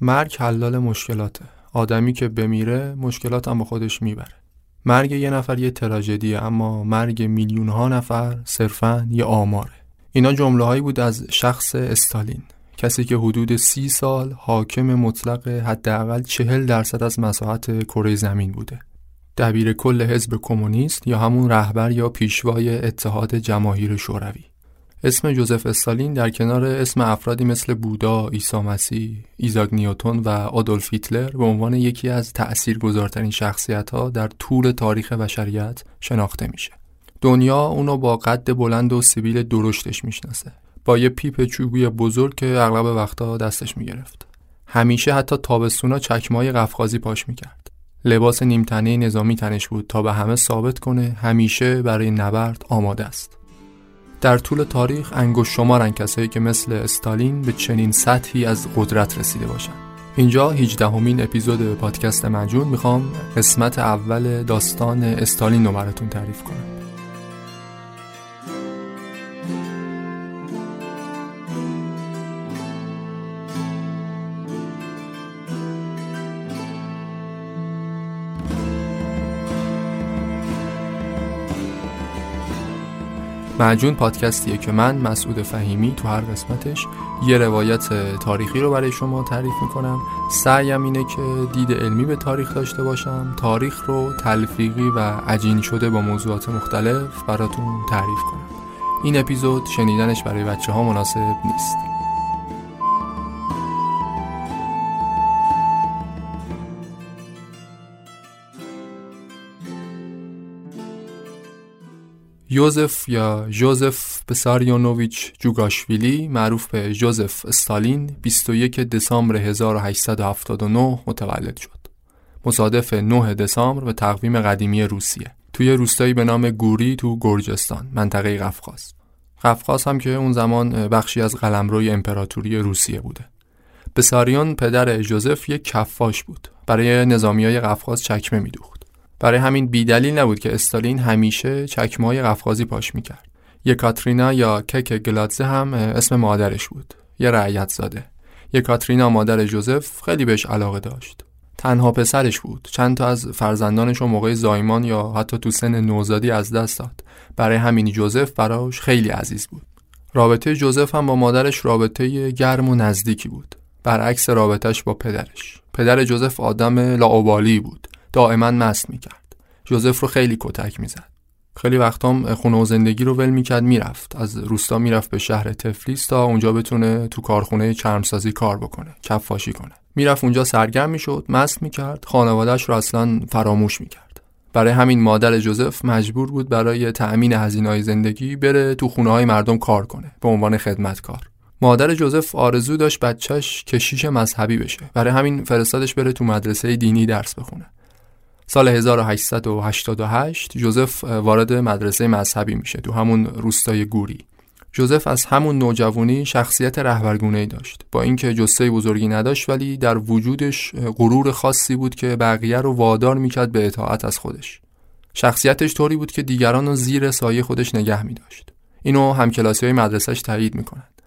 مرگ حلال مشکلاته. آدمی که بمیره مشکلات هم با خودش می‌بره. مرگ یه نفر یه تراژدیه اما مرگ میلیون ها نفر صرفا یه آماره. اینا جمله هایی بود از شخص استالین. کسی که حدود سی سال حاکم مطلق حداقل چهل درصد از مساحت کره زمین بوده. دبیر کل حزب کمونیست یا همون رهبر یا پیشوای اتحاد جماهیر شوروی. اسم جوزف استالین در کنار اسم افرادی مثل بودا، عیسی مسیح، ایزاک نیوتون و آدولف هیتلر به عنوان یکی از تأثیرگذارترین شخصیت ها در طول تاریخ بشریت شناخته میشه. دنیا اونو با قد بلند و سیبیل درشتش می‌شناسه. با یه پیپ چوبی بزرگ که اغلب وقتا دستش می‌گرفت. همیشه حتی تابستونا چکمای قفقازی پاش می‌کرد. لباس نیمتنه نظامی تنش بود تا به همه ثابت کنه همیشه برای نبرد آماده است. در طول تاریخ انگوش شمارن کسایی که مثل استالین به چنین سطحی از قدرت رسیده باشن. اینجا 18 همین اپیزود پادکست مجون می‌خوام قسمت اول داستان استالین رو براتون تعریف کنم. معجون پادکستیه که من مسعود فهیمی تو هر قسمتش یه روایت تاریخی رو برای شما تعریف می‌کنم. سعیم اینه که دید علمی به تاریخ داشته باشم. تاریخ رو تلفیقی و عجین شده با موضوعات مختلف براتون تعریف کنم. این اپیزود شنیدنش برای بچه ها مناسب نیست. یوزف یا جوزف بساریونوویچ جوگاشویلی معروف به جوزف استالین 21 دسامبر 1879 متولد شد. مصادف 9 دسامبر به تقویم قدیمی روسیه. توی روستایی به نام گوری تو گرجستان منطقه قفقاز. قفقاز هم که اون زمان بخشی از قلمروی امپراتوری روسیه بوده. بساریون پدر جوزف یک کفاش بود. برای نظامی های قفقاز چکمه میدوخت. برای همین بیدلیل نبود که استالین همیشه چکمای قفقازی پاش می‌کرد. یکاترینا یا کک گلادزه هم اسم مادرش بود. یه رعیت زاده. یکاترینا مادر جوزف خیلی بهش علاقه داشت. تنها پسرش بود. چند تا از فرزندانش و موقع زایمان یا حتی تو سن نوزادی از دست داد. برای همین جوزف براش خیلی عزیز بود. رابطه جوزف هم با مادرش رابطه گرم و نزدیکی بود. برعکس رابطش با پدرش. پدر جوزف آدم لاوبالی بود. دائما مست می‌کرد. جوزف رو خیلی کتک می‌زد. خیلی وقتام خونه و زندگی رو ول می‌کرد می‌رفت. از روستا می‌رفت به شهر تفلیس تا اونجا بتونه تو کارخونه چرمسازی کار بکنه کفاشی کنه. می‌رفت اونجا سرگرم می‌شد مست می‌کرد. خانوادهش رو اصلا فراموش می‌کرد. برای همین مادر جوزف مجبور بود برای تأمین هزینه‌های زندگی بره تو خونه های مردم کار کنه به عنوان خدمتکار. مادر جوزف آرزو داشت بچهش کشیش مذهبی بشه. برای همین فرستادش بره تو مدرسه دینی درس بخونه. سال 1888 جوزف وارد مدرسه مذهبی میشه تو همون روستای گوری جوزف از همون نوجوانی شخصیت رهبرگونه داشت با اینکه جسه بزرگی نداشت ولی در وجودش غرور خاصی بود که بقیه رو وادار می‌کرد به اطاعت از خودش شخصیتش طوری بود که دیگران رو زیر سایه خودش نگه می داشت. اینو همکلاسی های مدرسهش تایید می‌کنند.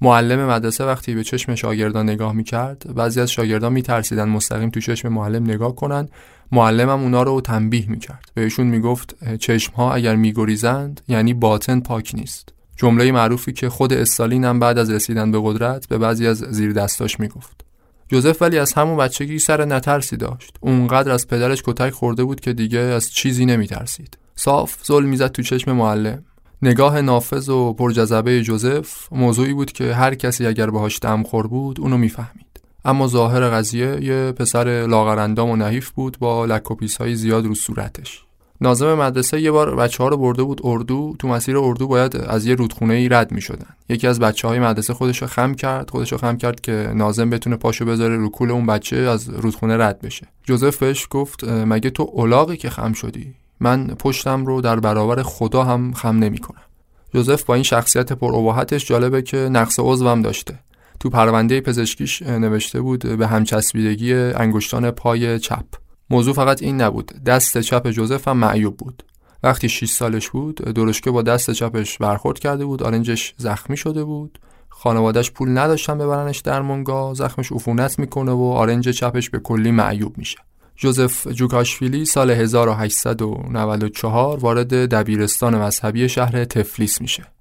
معلم مدرسه وقتی به چشم شاگردان نگاه می‌کرد بعضی از شاگردان میترسیدن مستقیم تو چشم معلم نگاه کنن معلمم اونا رو تنبیه می‌کرد. بهشون می‌گفت چشم ها اگر میگریزند یعنی باطن پاک نیست. جمله معروفی که خود استالین هم بعد از رسیدن به قدرت به بعضی از زیر دستاش می‌گفت. جوزف ولی از همون بچگی سر نترسی داشت. اونقدر از پدرش کتک خورده بود که دیگه از چیزی نمیترسید. صاف ظلم می‌زد تو چشم معلم. نگاه نافذ و پرجذبه جوزف موضوعی بود که هر کسی اگر باهاش دم خور بود اونو می‌فهمید. اما ظاهر قضیه یه پسر لاغرندام و نحیف بود با لک های زیاد رو صورتش. نازم مدرسه یه بار بچه ها رو برده بود اردو تو مسیر اردو باید از یه رودخونه ای رد می شدن یکی از بچه های مدرسه خودش رو خم کرد خودش رو خم کرد که نازم بتونه پاشو بذاره رو کول اون بچه از رودخونه رد بشه. جوزف بهش گفت مگه تو اولاغی که خم شدی؟ من پشتم رو در برابر خدا هم خم نمی کنم جوزف با این شخصیت پر جالبه که نقص عضوم داشته. تو پرونده پزشکیش نوشته بود به همچسبیدگی انگشتان پای چپ. موضوع فقط این نبود. دست چپ جوزف هم معیوب بود. وقتی 6 سالش بود درشکه با دست چپش برخورد کرده بود آرنجش زخمی شده بود. خانوادش پول نداشتن ببرنش درمانگاه زخمش عفونت می‌کنه و آرنج چپش به کلی معیوب میشه. جوزف جوکاشویلی سال 1894 وارد دبیرستان مذهبی شهر تفلیس میشه.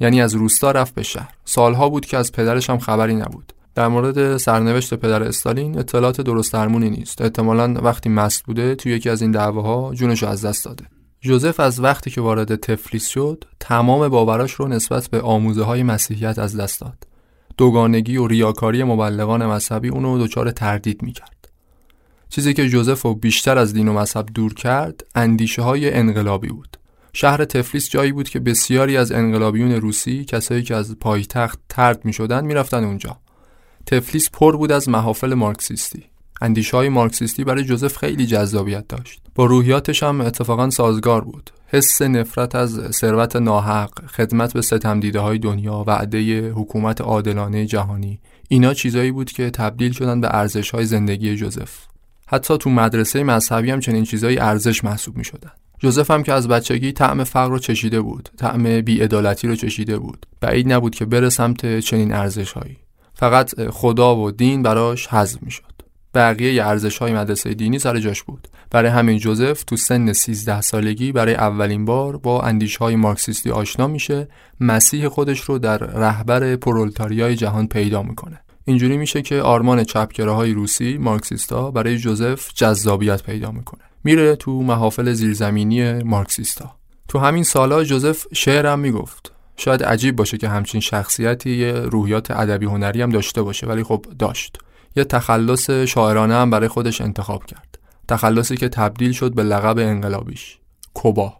یعنی از روستا رفت به شهر. سالها بود که از پدرش هم خبری نبود. در مورد سرنوشت پدر استالین اطلاعات درست درمونی نیست. احتمالا وقتی مست بوده توی یکی از این دعواها جونش از دست داده. جوزف از وقتی که وارد تفلیس شد تمام باوراش رو نسبت به آموزه های مسیحیت از دست داد. دوگانگی و ریاکاری مبلغان مذهبی اونو دچار تردید می‌کرد. چیزی که جوزف رو بیشتر از دین و مذهب دور کرد اندیشه های انقلابی بود. شهر تفلیس جایی بود که بسیاری از انقلابیون روسی کسایی که از پایتخت ترد می شدن می رفتن اونجا. تفلیس پر بود از محافل مارکسیستی. اندیشه های مارکسیستی برای جوزف خیلی جذابیت داشت. با روحیاتش هم اتفاقا سازگار بود. حس نفرت از ثروت ناحق خدمت به ستمدیده های دنیا وعده حکومت عادلانه جهانی اینا چیزایی بود که تبدیل شدن به ارزش های زندگی جوزف. حتی تو مدرسه مذهبی هم چنین چیزایی ارزش محسوب می شدن. جوزف هم که از بچگی طعم فقر رو چشیده بود طعم بیعدالتی رو چشیده بود. بعید نبود که بره سمت چنین ارزشهایی. فقط خدا و دین براش حذف می‌شد. بقیه ارزش های مدرسه دینی سر جاش بود. برای همین جوزف تو سن 13 سالگی برای اولین بار با اندیش های مارکسیستی آشنا میشه مسیح خودش رو در رهبر پرولتاریای جهان پیدا می‌کنه. اینجوری میشه که آرمان چپگراهای روسی مارکسیستا برای جوزف جذابیت پیدا می‌کنه. میره تو محافل زیرزمینی مارکسیستا. تو همین سالا جوزف شعرم می‌گفت. شاید عجیب باشه که همچین شخصیتی یه روحیات ادبی هنری هم داشته باشه ولی خب داشت. یه تخلص شاعرانه هم برای خودش انتخاب کرد. تخلصی که تبدیل شد به لقب انقلابیش. کوبا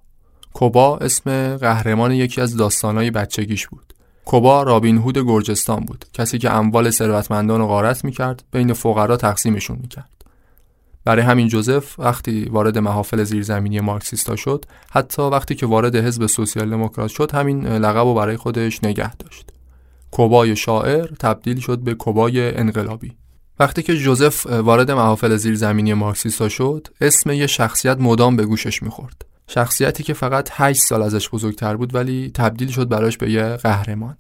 کوبا اسم قهرمان یکی از داستانهای بچگیش بود. کوبا رابین هود گرجستان بود. کسی که اموال ثروتمندان رو غارت می‌کرد بین فقرا تقسیمشون می‌کرد. برای همین جوزف وقتی وارد محافل زیرزمینی مارکسیستا شد حتی وقتی که وارد حزب سوسیال دموکرات شد همین لقب رو برای خودش نگه داشت. کوبای شاعر تبدیل شد به کوبای انقلابی. وقتی که جوزف وارد محافل زیرزمینی مارکسیستا شد اسم یه شخصیت مدام به گوشش می‌خورد. شخصیتی که فقط 8 سال ازش بزرگتر بود ولی تبدیل شد براش به یه قهرمان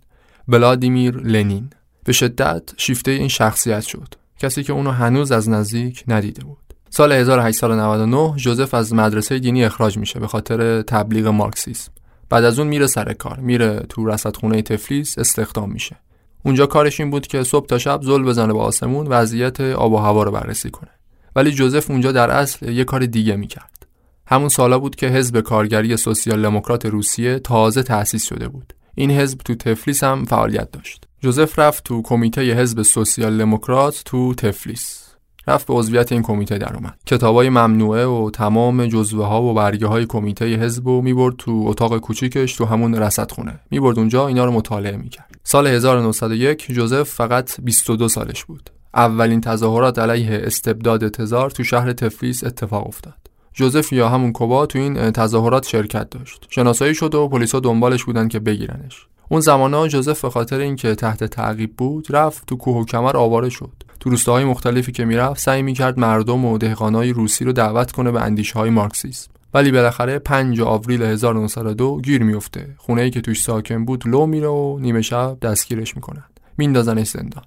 ولادیمیر لنین. به شدت شیفته این شخصیت شد. کسی که اونو هنوز از نزدیک ندیده بود. سال 1899 جوزف از مدرسه دینی اخراج میشه به خاطر تبلیغ مارکسیسم. بعد از اون میره سر کار میره تو رصدخونه تفلیس استخدام میشه. اونجا کارش این بود که صبح تا شب زل بزنه به آسمون وضعیت آب و هوا رو بررسی کنه. ولی جوزف اونجا در اصل یه کار دیگه می‌کرد. همون سالا بود که حزب کارگری سوسیال دموکرات روسیه تازه تأسیس شده بود. این حزب تو تفلیس هم فعالیت داشت. جوزف رفت تو کمیته حزب سوسیال دموکرات تو تفلیس. رفت به عضویت این کمیته در اومد. کتابای ممنوعه و تمام جزوه ها و برگه های کمیته حزب و می‌برد تو اتاق کوچیکش تو همون رصدخونه. می‌برد اونجا اینا رو مطالعه می‌کرد. سال 1901 جوزف فقط 22 سالش بود. اولین تظاهرات علیه استبداد تزار تو شهر تفلیس اتفاق افتاد. جوزف یا همون کوبا تو این تظاهرات شرکت داشت. شناسایی شد و پلیسا دنبالش بودن که بگیرنش. اون زمانا جوزف به خاطر اینکه تحت تعقیب بود رفت تو کوه و کمر آواره شد. تو روستاهای مختلفی که می‌رفت سعی می‌کرد مردم و دهقانای روسی رو دعوت کنه به اندیشه های مارکسیسم. ولی بالاخره 5 آوریل 1902 گیر میفته خونه ای که توش ساکن بود لو میره و نیمه شب دستگیرش می‌کنن. میندازنش زندان.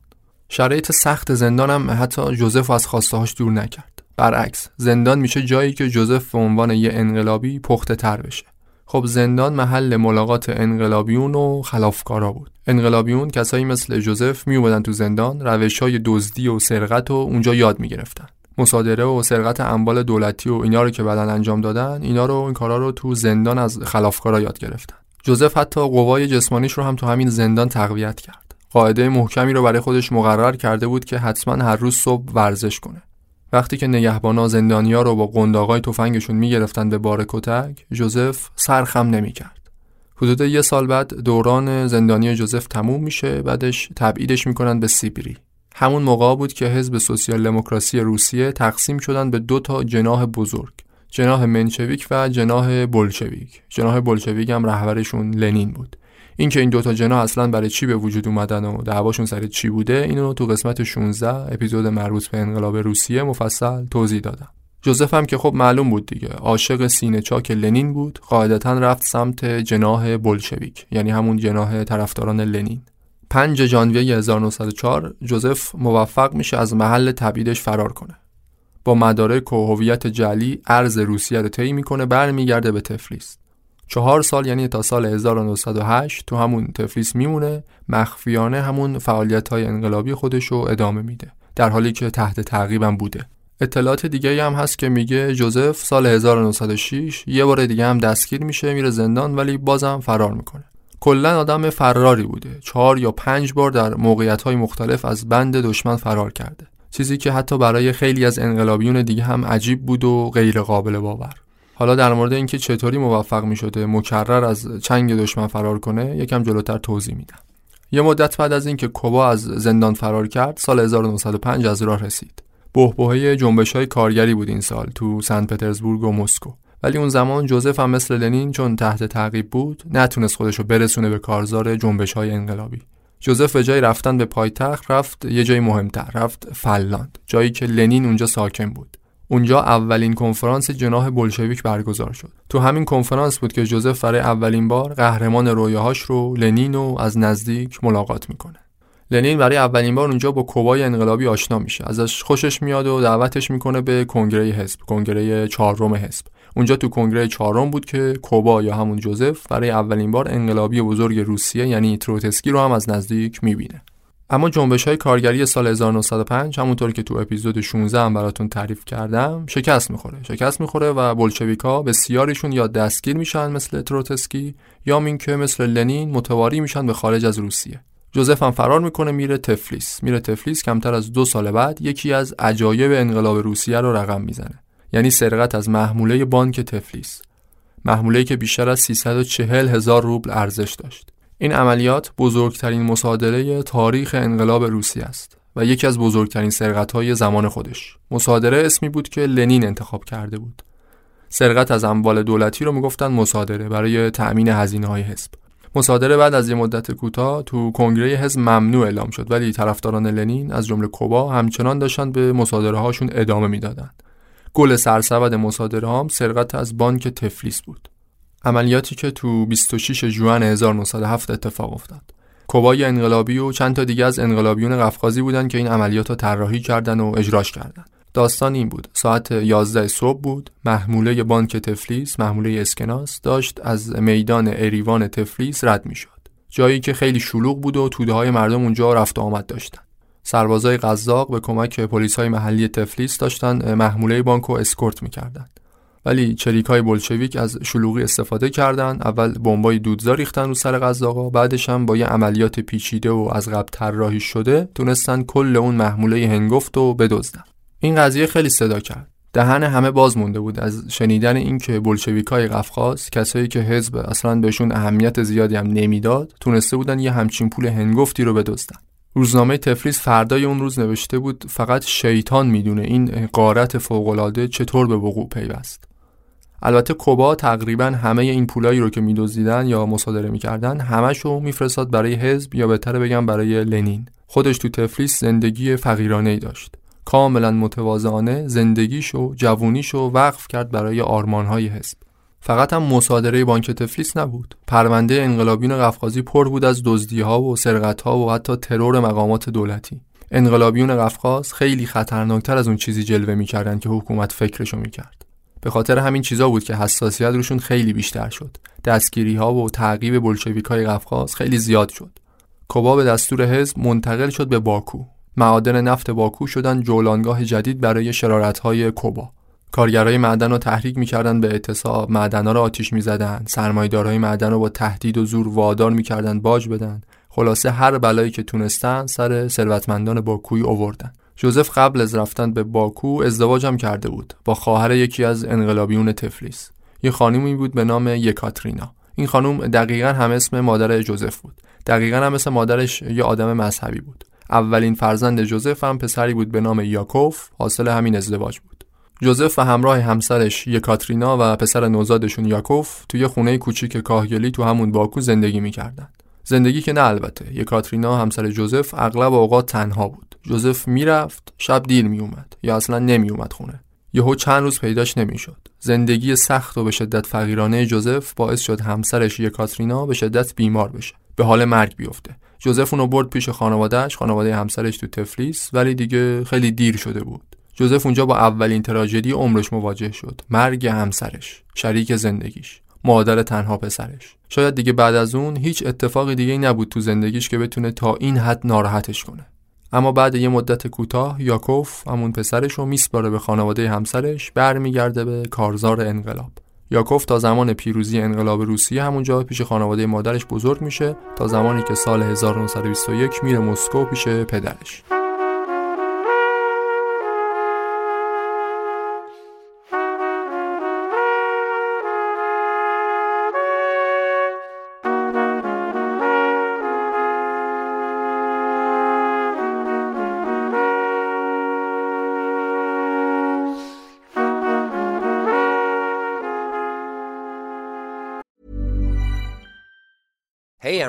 شرایط سخت زندانم حتی جوزف از خواستهاش دور نکرد. برعکس زندان میشه جایی که جوزف به عنوان یه انقلابی پخته تر بشه. خب زندان محل ملاقات انقلابیون و خلافکارا بود. انقلابیون کسایی مثل جوزف می تو زندان روش های دزدی و سرقت و اونجا یاد می‌گرفتن. مصادره و سرقت اموال دولتی و اینا رو که بعدا انجام دادن اینا رو این کارا رو تو زندان از خلافکارا یاد گرفتن. جوزف حتی قوای جسمانیش رو هم تو همین زندان تقویت کرد. قاعده محکمی رو برای خودش مقرر کرده بود که حتما هر روز صبح ورزش کنه. وقتی که نگهبانا زندانیا رو با قنداقای تفنگشون می‌گرفتن به بار کتک جوزف سرخم نمی‌کرد. حدود یه سال بعد دوران زندانی جوزف تموم میشه بعدش تبعیدش می‌کنن به سیبری همون موقع بود که حزب سوسیال دموکراسی روسیه تقسیم شدن به دو تا جناح بزرگ جناح منچویک و جناح بولشویک جناح بولشویک هم رهبرشون لنین بود. اینکه این دوتا جناح اصلا برای چی به وجود اومدن و دعواشون سر چی بوده اینو تو قسمت 16 اپیزود مربوط به انقلاب روسیه مفصل توضیح دادم. جوزف هم که خب معلوم بود دیگه عاشق سینه چاک لنین بود قاعدتا رفت سمت جناح بولشویک یعنی همون جناح طرفداران لنین. 5 ژانویه 1904 جوزف موفق میشه از محل تبعیدش فرار کنه. با مدارک و هویت جعلی ارز روسیه رو طی می‌کنه برمیگرده به تفلیس. چهار سال یعنی تا سال 1908 تو همون تفلیس میمونه. مخفیانه همون فعالیت های انقلابی خودش رو ادامه میده. در حالی که تحت تعقیبم بوده. اطلاعات دیگه هم هست که میگه جوزف سال 1906 یه بار دیگه هم دستگیر میشه میره زندان ولی بازم فرار می‌کنه. کلا آدم فراری بوده. چهار یا پنج بار در موقعیت های مختلف از بند دشمن فرار کرده. چیزی که حتی برای خیلی از انقلابیون دیگه هم عجیب بود و غیر قابل باور. حالا در مورد اینکه چطوری موفق می شده مکرر از چنگ دشمن فرار کنه یکم جلوتر توضیح میدم. یه مدت بعد از اینکه کوبا از زندان فرار کرد سال 1905 از راه رسید. بهبهه جنبش های کارگری بود این سال تو سن پترزبورگ و مسکو. ولی اون زمان جوزف هم مثل لنین چون تحت تعقیب بود نتونست خودش رو برسونه به کارزار جنبش های انقلابی. جوزف به جای رفتن به پایتخت رفت یه جای مهمتر رفت فلاند جایی که لنین اونجا ساکن بود. اونجا اولین کنفرانس جناح بلشویک برگزار شد. تو همین کنفرانس بود که جوزف برای اولین بار قهرمان رویاهاش رو لنین رو از نزدیک ملاقات می‌کنه. لنین برای اولین بار اونجا با کوبای انقلابی آشنا میشه. ازش خوشش میاد و دعوتش می‌کنه به کنگره حزب کنگره چهارم حزب. اونجا تو کنگره چهارم بود که کوبا یا همون جوزف برای اولین بار انقلابی بزرگ روسیه یعنی تروتسکی رو هم از نزدیک می‌بینه. اما جنبش های کارگری سال 1905 همونطور که تو اپیزود 16 هم براتون تعریف کردم شکست می‌خوره. شکست می‌خوره و بولشویکا بسیاریشون یا دستگیر میشن مثل تروتسکی یا اینکه مثل لنین متواری میشن به خارج از روسیه. جوزف هم فرار می‌کنه میره تفلیس. میره تفلیس کمتر از دو سال بعد یکی از عجایب انقلاب روسیه رو رقم می‌زنه. یعنی سرقت از محموله بانک تفلیس. محموله که بیشتر از 340 هزار روبل ارزش داشت. این عملیات بزرگترین مصادره تاریخ انقلاب روسیه است و یکی از بزرگترین سرقت‌های زمان خودش. مصادره اسمی بود که لنین انتخاب کرده بود. سرقت از اموال دولتی رو می‌گفتن مصادره برای تأمین هزینه های حزب. مصادره بعد از یه مدت کوتاه تو کنگره حزب ممنوع اعلام شد ولی طرفداران لنین از جمله کوبا همچنان داشتن به مصادره هاشون ادامه می‌دادند گل سرسبد مصادره هم سرقت از بانک تفلیس بود. عملیاتی که تو 26 ژوئن 1907 اتفاق افتاد. کوبای انقلابی و چند تا دیگه از انقلابیون قفقازی بودن که این عملیات رو طراحی کردن و اجراش کردن. داستان این بود. ساعت 11 صبح بود. محموله بانک تفلیس محموله اسکناس داشت از میدان اریوان تفلیس رد می‌شد. جایی که خیلی شلوغ بود و توده های مردم اونجا رفت و آمد داشتن. سربازای قزاق به کمک پلیس های محلی تفلیس داشتن محموله بانک رو اسکورت می‌کردند ولی چریک های بلشویک از شلوغی استفاده کردند اول بمبای دودزا ریختن رو سر قزاقا بعدش هم با یه عملیات پیچیده و از قبل طراحی شده تونستن کل اون محموله هنگفت و بدزدن. این قضیه خیلی صدا کرد. دهن همه باز مونده بود از شنیدن اینکه بلشویکای قفقاز کسایی که حزب اصلا بهشون اهمیت زیادی هم نمی‌داد تونسته بودن یه همچین پول هنگفتی رو بدزدن. روزنامه تفلیس فردای اون روز نوشته بود فقط شیطان می‌دونه این قارت فوقالعاده چطور به وقوع پیوست. البته کوبا تقریبا همه این پولایی رو که میدزدیدن یا مصادره می‌کردن همشو میفرستاد برای حزب یا بهتره بگم برای لنین. خودش تو تفلیس زندگی فقیرانه ای داشت. کاملا متواضعانه زندگیشو جوونیشو وقف کرد برای آرمانهای حزب. فقط هم مصادره بانک تفلیس نبود. پرونده انقلابیون قفقازی پر بود از دزدیها و سرقتها و حتی ترور مقامات دولتی. انقلابیون قفقاز خیلی خطرناکتر از اون چیزی جلوه می‌کردن که حکومت فکرشو می‌کرد. به خاطر همین چیزا بود که حساسیت روشون خیلی بیشتر شد. دستگیری ها و تعقیب بلشویک های قفقاز خیلی زیاد شد. کوبا به دستور حزب منتقل شد به باکو. معادن نفت باکو شدن جولانگاه جدید برای شرارت های کوبا کارگرای معدن رو تحریک می‌کردن به اعتصاب معدنا رو آتیش می‌زدن. سرمایه‌دارای معدن رو با تهدید و زور وادار می‌کردن باج بدن. خلاصه هر بلایی که تونستن سر ثروتمندان باکوی اووردن. جوزف قبل از رفتن به باکو ازدواجم کرده بود با خواهر یکی از انقلابیون تفلیس. یه خانومی بود به نام یکاترینا. این خانم دقیقا هم اسم مادر جوزف بود. دقیقا هم مثل مادرش یه آدم مذهبی بود. اولین فرزند جوزف هم پسری بود به نام یاکوف حاصل همین ازدواج بود. جوزف و همراه همسرش یکاترینا و پسر نوزادشون یاکوف توی خونه کوچیک کاهگلی تو همون باکو زندگی می‌کردند. زندگی که نه البته. یکاترینا همسر جوزف اغلب اوقات تنها بود. جوزف می‌رفت شب دیر میومد یا اصلا نمیومد خونه. یهو چند روز پیداش نمی‌شد. زندگی سخت و به شدت فقیرانه جوزف باعث شد همسرش یکاترینا به شدت بیمار بشه. به حال مرگ بیفته. جوزف اونو برد پیش خانوادهش خانواده همسرش تو تفلیس ولی دیگه خیلی دیر شده بود. جوزف اونجا با اولین تراژدی عمرش مواجه شد. مرگ همسرش شریک زندگیش. مادر تنها پسرش. شاید دیگه بعد از اون هیچ اتفاقی دیگه نبود تو زندگیش که بتونه تا این حد ناراحتش کنه. اما بعد یه مدت کوتاه یاکوف همون پسرش رو میسپاره به خانواده همسرش برمیگرده به کارزار انقلاب. یاکوف تا زمان پیروزی انقلاب روسیه همونجا پیش خانواده مادرش بزرگ میشه تا زمانی که سال 1921 میره مسکو پیش پدرش.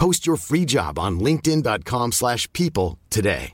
Post your free job on linkedin.com/people today.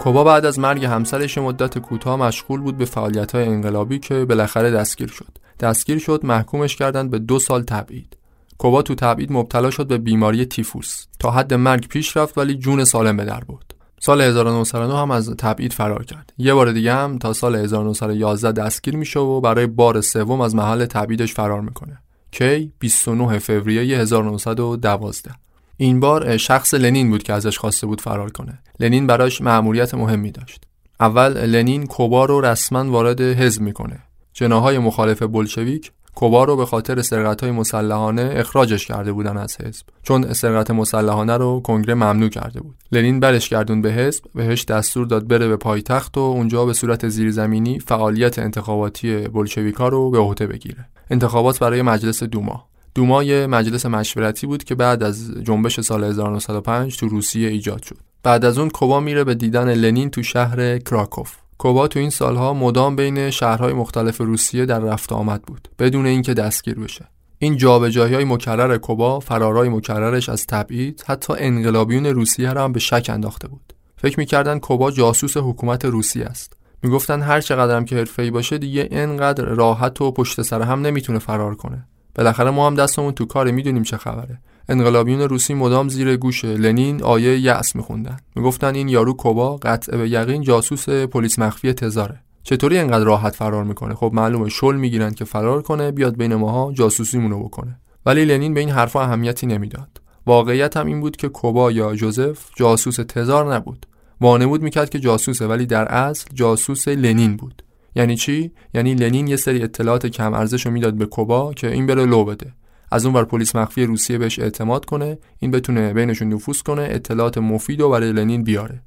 کوبا بعد از مرگ همسرش مدت کوتاه مشغول بود به فعالیت‌های انقلابی که بالاخره دستگیر شد. دستگیر شد محکومش کردند به دو سال تبعید. کوبا تو تبعید مبتلا شد به بیماری تیفوس تا حد مرگ پیش رفت ولی جون سالم به در برد سال 1909 هم از تبعید فرار کرد یه بار دیگه هم تا سال 1911 دستگیر میشه و برای بار سوم از محل تبعیدش فرار می‌کنه کی 29 فوریه 1912 این بار شخص لنین بود که ازش خواسته بود فرار کنه. لنین براش مأموریت مهمی داشت. اول لنین کوبا رو رسما وارد حزب می‌کنه. جناهای مخالف بلشویک کوبا رو به خاطر سرقت های مسلحانه اخراجش کرده بودن از حزب. چون سرقت مسلحانه رو کنگره ممنوع کرده بود. لنین برش گردون به حزب بهش دستور داد بره به پایتخت و اونجا به صورت زیرزمینی فعالیت انتخاباتی بلشویکا رو به عهده بگیره. انتخابات برای مجلس دوما. دوما یه مجلس مشورتی بود که بعد از جنبش سال 1905 تو روسیه ایجاد شد. بعد از اون کوبا میره به دیدن لنین تو شهر کراکوف. کوبا تو این سالها مدام بین شهرهای مختلف روسیه در رفت آمد بود بدون اینکه دستگیر بشه. این جابجایی های مکرر کوبا فرارای مکررش از تبعید حتی انقلابیون روسیه را هم به شک انداخته بود. فکر می‌کردن کوبا جاسوس حکومت روسیه است. می‌گفتن هر چقدر هم که حرفه‌ای باشه دیگه اینقدر راحت و پشت سر هم نمی‌تونه فرار کنه. بالاخره ما هم دستمون تو کار می‌دونیم چه خبره. انقلابیون روسی مدام زیر گوش لنین آیه یأس میخوندن. می‌گفتن این یارو کوبا قطع به یقین جاسوس پلیس مخفی تزاره. چطوری انقدر راحت فرار می‌کنه؟ خب معلومه شل می‌گیرن که فرار کنه بیاد بین ماها جاسوسیمونو بکنه. ولی لنین به این حرفا اهمیتی نمی‌داد. واقعیت هم این بود که کوبا یا جوزف جاسوس تزار نبود. وانمود می‌کرد که جاسوسه ولی در اصل جاسوس لنین بود. یعنی چی؟ یعنی لنین یه سری اطلاعات کم ارزش رو می‌داد به کوبا که این بره لو بده. از اون بر پلیس مخفی روسیه بهش اعتماد کنه این بتونه بینشون نفوذ کنه اطلاعات مفید و برای لنین بیاره.